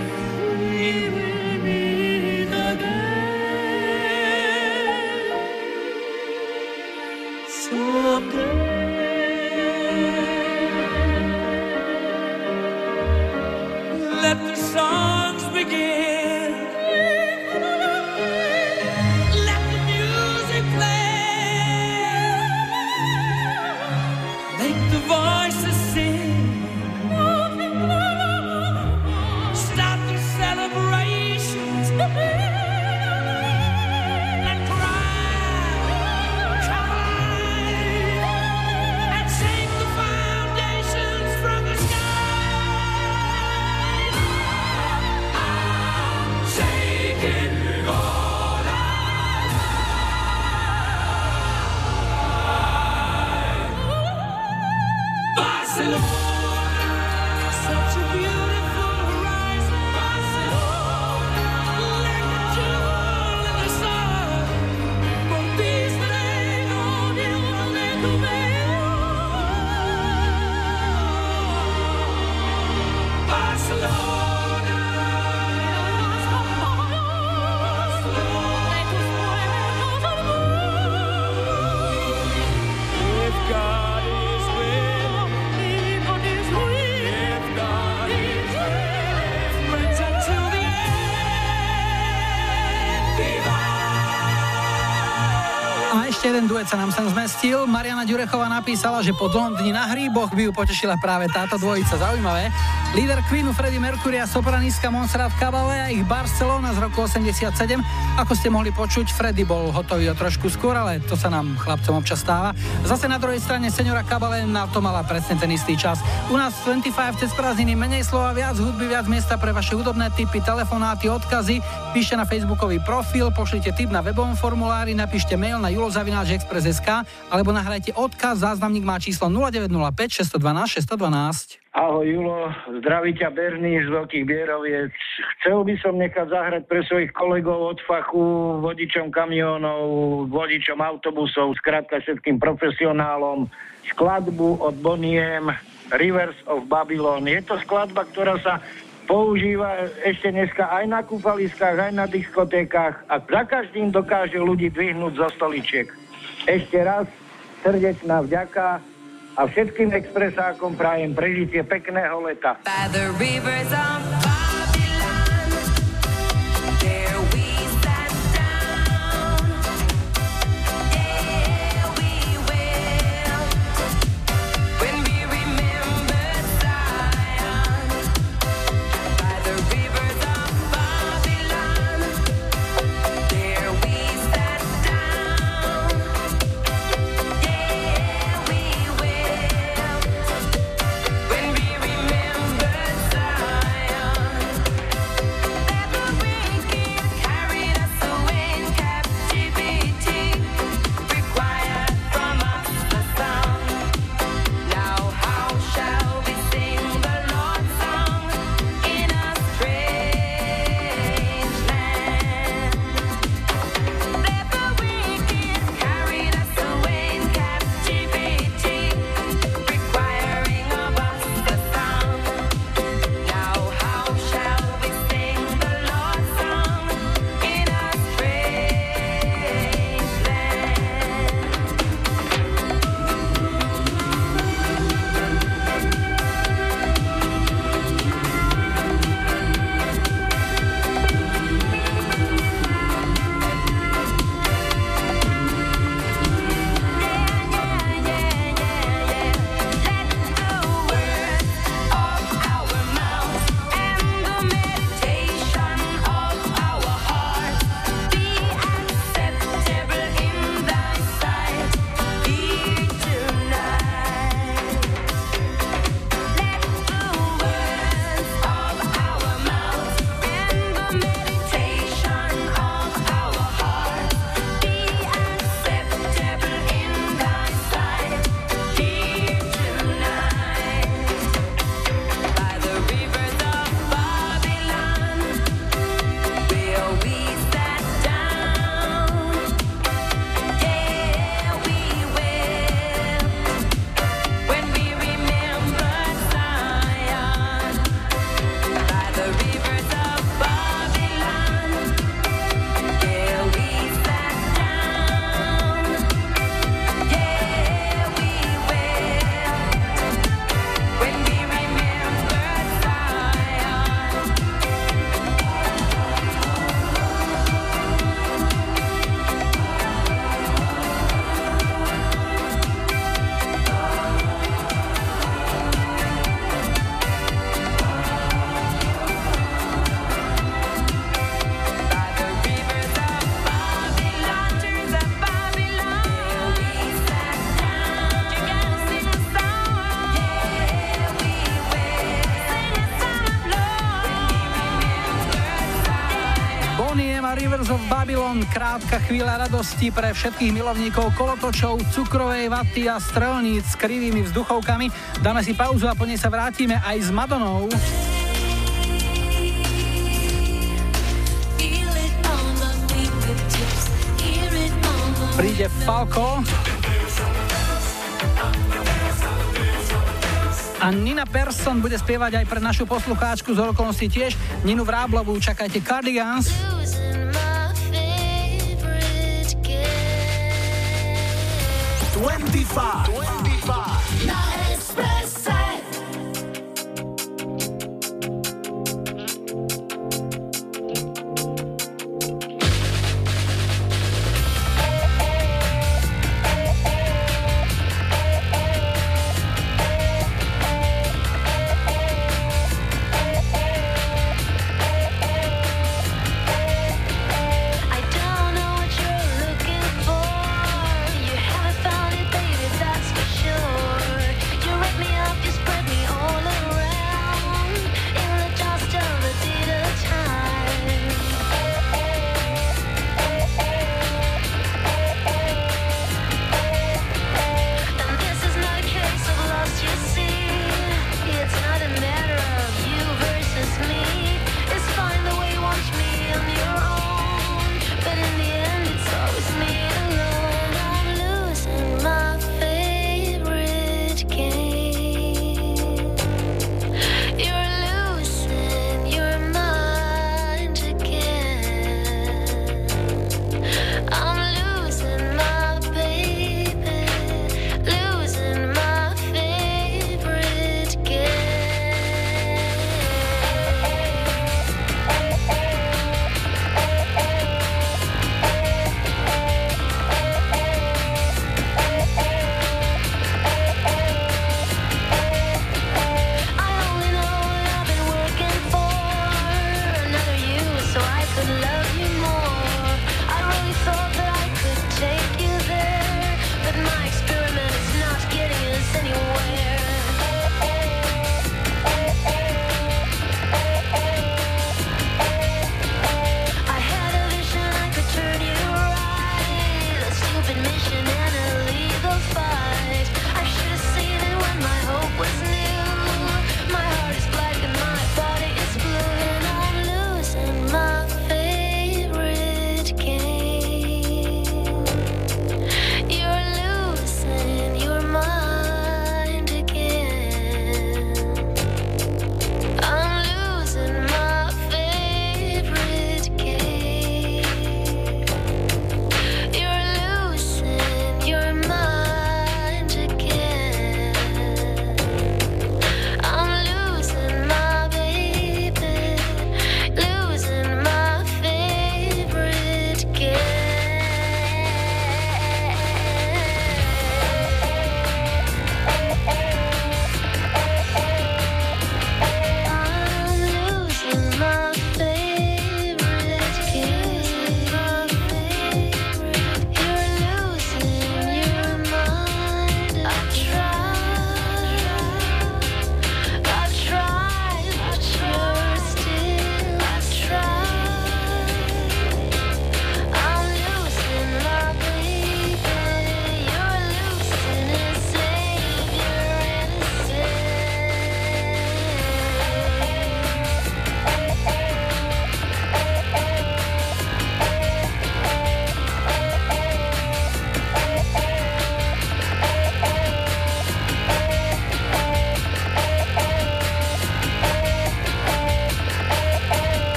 duet sa nám sem zmestil. Mariana Ďurechová napísala, že po dlhom dni na hríboch by ju potešila práve táto dvojica. Zaujímavé. Líder Queenu Freddie Mercury a sopranistka Montserrat Caballé a ich Barcelona z roku 87. Ako ste mohli počuť, Freddie bol hotový o trošku skôr, ale to sa nám chlapcom občas stáva. Zase na druhej strane seniora Caballé na to mala presne ten istý čas. U nás v 25 cez prázdniny menej slova, viac hudby, viac miesta pre vaše hudobné typy, telefonáty, odkazy. Píšte na facebookový profil, pošlite tip na webovom formulári, napíšte mail na julozavináčexpress.sk alebo nahrajte odkaz, záznamník má číslo 0905 612 612. Ahoj Julo, zdraví ťa Berný z Veľkých Bieroviec. Chcel by som nechať zahrať pre svojich kolegov od fachu, vodičom kamionov, vodičom autobusov, skrátka všetkým profesionálom, skladbu od Boniem Rivers of Babylon. Je to skladba, ktorá sa používa ešte dneska aj na kúpaliskách, aj na diskotékách a za každým dokáže ľudí dvihnúť zo stoličiek. Ešte raz srdečná vďaka a všetkým expresákom prajem prežitie pekného leta. By the Kratučka chvíľa radosti pre všetkých milovníkov kolotočov, cukrovej vaty a strelníc s krivými vzduchovkami. Dáme si pauzu a po nej sa vrátime aj s Madonou. Príde Falko. A Nina Persson bude spievať aj pre našu poslucháčku z okolností tiež. Ninu Vráblovú čakajte Cardigans.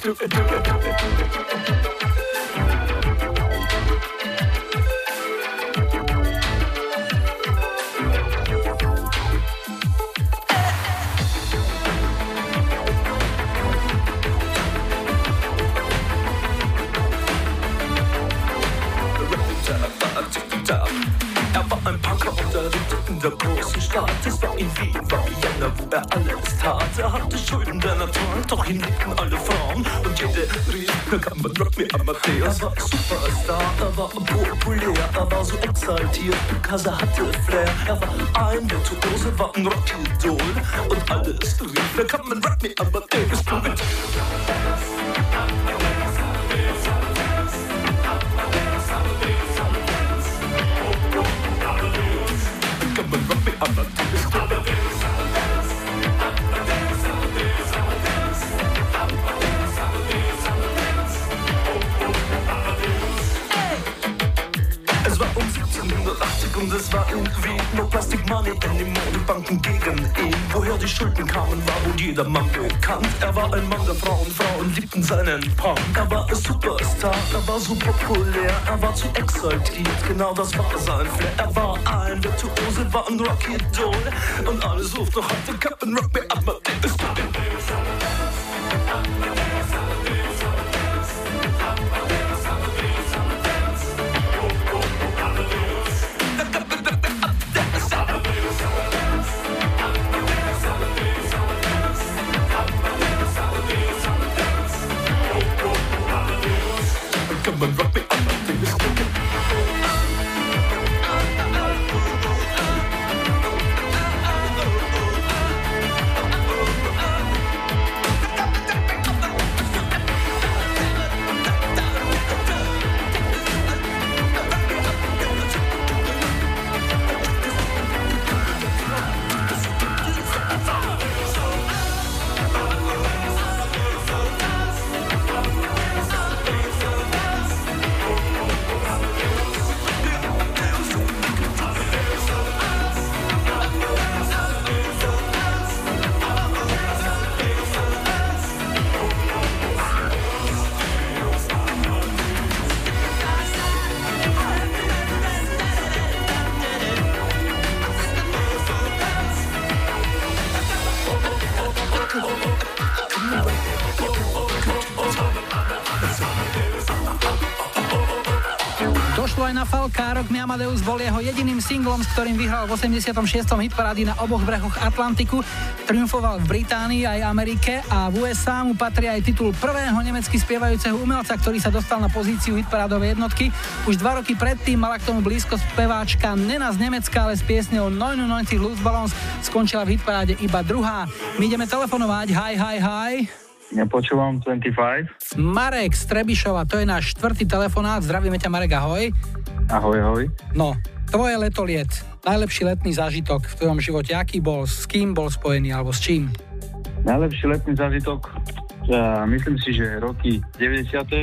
stupid. <laughs> Aber Er war Superstar, er war populär, er war so exaltiert, because er hatte Flair. Er war ein Virtuose, war ein Rockidol und alles rief, er kann man rock me, aber er ist gut. Come and rock war irgendwie nur Plastic Money, in die Modebanken gegen ihn. Woher die Schulden kamen, war wohl jeder Mann bekannt. Er war ein Mann der Frauen, Frauen liebten seinen Punk. Er war ein Superstar, er war so populär, er war zu exaltiert, genau das war sein Flair. Er war ein Virtuose, war ein Rocky Doll und alle suchten noch heute Captain Rock, mir ab, ist Amadeus bol jeho jediným singlom, s ktorým vyhral v 86. hitparády na oboch brehoch Atlantiku. Triumfoval v Británii aj Amerike a v USA mu patrí aj titul prvého nemecky spievajúceho umelca, ktorý sa dostal na pozíciu hitparádovej jednotky. Už dva roky predtým mala k tomu blízko speváčka Nena z Nemecka, ale s piesňou 99 Luftballons skončila v hitparáde iba druhá. My ideme telefonovať. Hi, hi, hi. Nepočúvam 25. Marek z Trebišova, to je náš štvrtý telefonát. Zdravíme ťa, Marek, ahoj. Ahoj, ahoj. No, tvoje letoliet, najlepší letný zážitok v tvojom živote, aký bol, s kým bol spojený, alebo s čím? Najlepší letný zážitok, ja myslím si, že roky 90. e,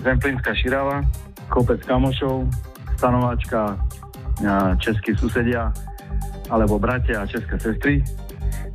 Zemplínska Širava, kopec kamošov, stanováčka českí susedia, alebo bratia a české sestry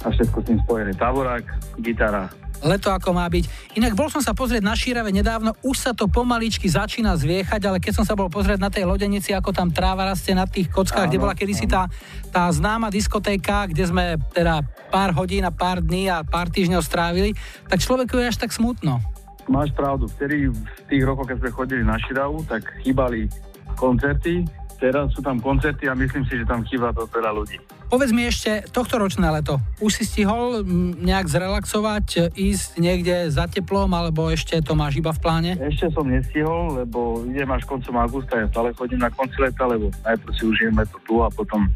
a všetko s tým spojené. Táborák, gitara, Leto ako má byť. Inak bol som sa pozrieť na Šírave nedávno, už sa to pomaličky začína zviechať, ale keď som sa bol pozrieť na tej lodenici, ako tam tráva rastie na tých kockách, kde bola kedysi tá, tá známa diskotéka, kde sme teda pár hodín a pár dní a pár týždňov strávili, tak človeku je až tak smutno. Máš pravdu, vtedy v tých rokoch, keď sme chodili na Širavu, tak chýbali koncerty, teraz sú tam koncerty a myslím si, že tam chýba to veľa ľudí. Povedz mi ešte, tohto ročné leto, už si stihol nejak zrelaxovať, ísť niekde za teplom, alebo ešte to máš iba v pláne? Ešte som nestihol, lebo idem až koncom augusta, ja stále chodím na konci leta, lebo najprv si užijeme to tu a potom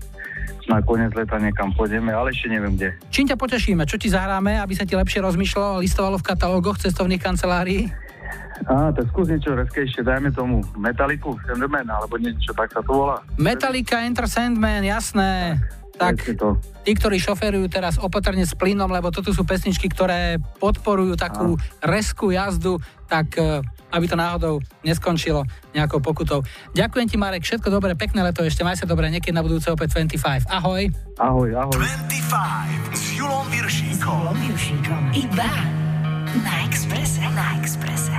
na koniec leta niekam pôjdeme, ale ešte neviem kde. Čím ťa potešíme? Čo ti zahráme, aby sa ti lepšie rozmýšľalo a listovalo v katalógoch cestovných kancelárií? Á, tak skús niečo reskejšie, dajme tomu Metaliku, Sandman, alebo niečo tak sa to volá. Metallica, Enter Sandman, jasné. Tak, to. tí, ktorí šoferujú teraz opatrne s plynom, lebo toto sú pesničky, ktoré podporujú takú reskú jazdu, tak e, aby to náhodou neskončilo nejakou pokutou. Ďakujem ti, Marek, všetko dobré, pekné leto ešte, maj sa dobre, niekedy na budúce opäť 25. Ahoj. Ahoj, ahoj. 25 s Julom Viršíkom. Julom Viršíkom. Iba na Exprese. Na Exprese.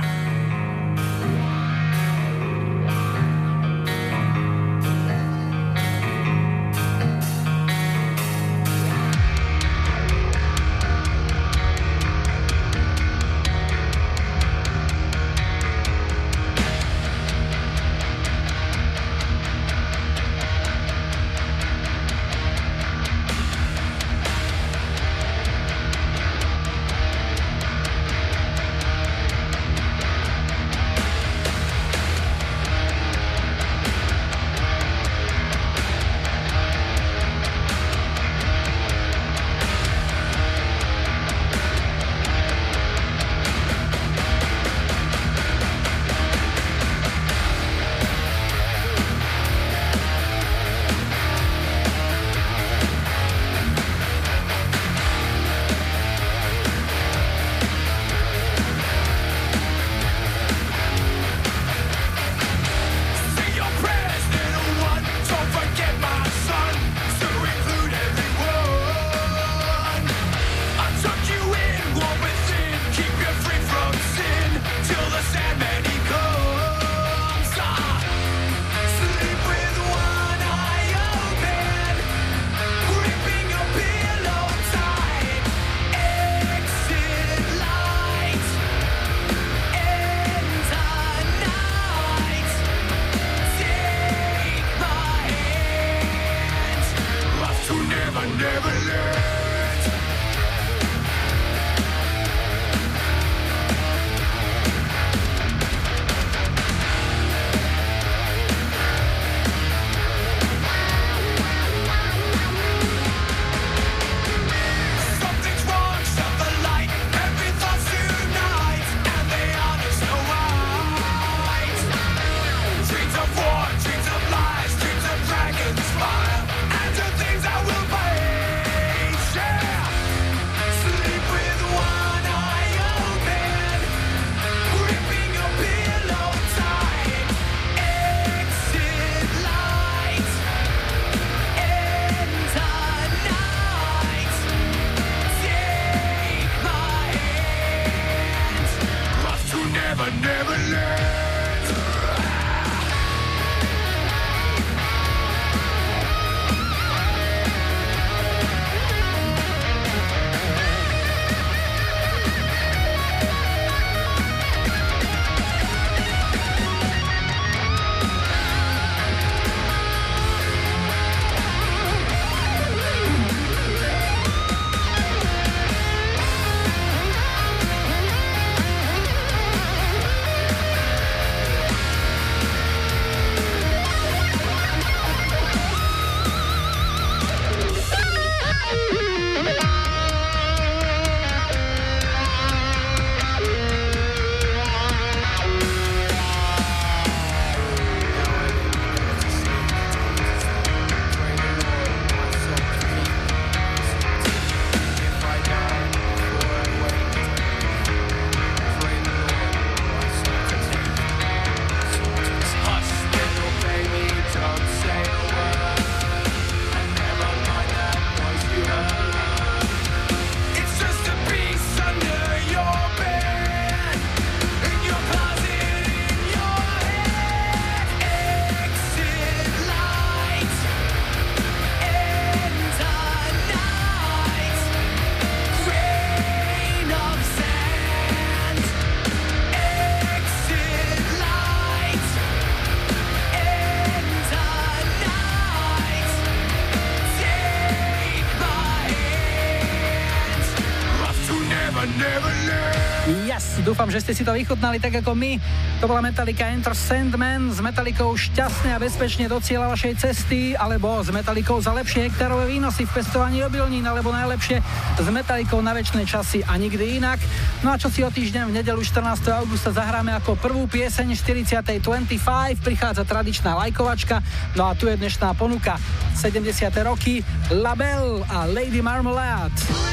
Dúfam, že ste si to vychutnali tak ako my. To bola Metallica Enter Sandman s Metallicou šťastne a bezpečne do cieľa vašej cesty, alebo s Metallicou za lepšie hektárové výnosy v pestovaní obilnín, alebo najlepšie s Metallicou na väčšie časy a nikdy inak. No a čo si o týždeň v nedelu 14. augusta zahráme ako prvú pieseň 40. 25, prichádza tradičná lajkovačka, no a tu je dnešná ponuka 70. roky Label a Lady Marmalade.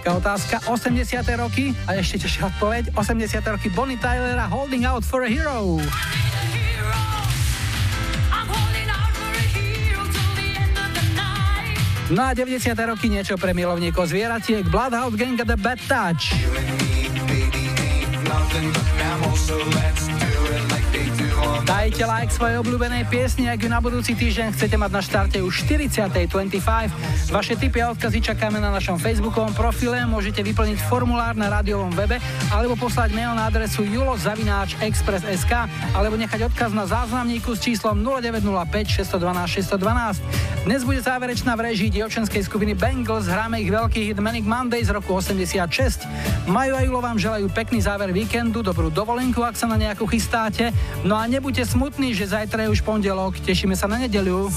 Ťažká otázka, 80. roky a ešte ťažšia odpoveď, 80. roky Bonnie Tylera Holding Out for a Hero. No a 90. roky niečo pre milovníkov zvieratiek Bloodhound Gang a The Bad Touch. Dajte like svojej obľúbenej piesni, ak ju na budúci týždeň chcete mať na štarte už 40.25. Vaše tipy a odkazy čakáme na našom facebookovom profile, môžete vyplniť formulár na rádiovom webe alebo poslať mail na adresu julozavináč.express.sk alebo nechať odkaz na záznamníku s číslom 0905 612 612. Dnes bude záverečná v režii dievčenskej skupiny Bengals, hráme ich veľký hit Manic Monday z roku 86. Maju a Julo vám želajú pekný záver víkendu, dobrú dovolenku, ak sa na nejakú chystáte. No a nebuďte smutní, že zajtra je už pondelok, tešíme sa na nedeľu.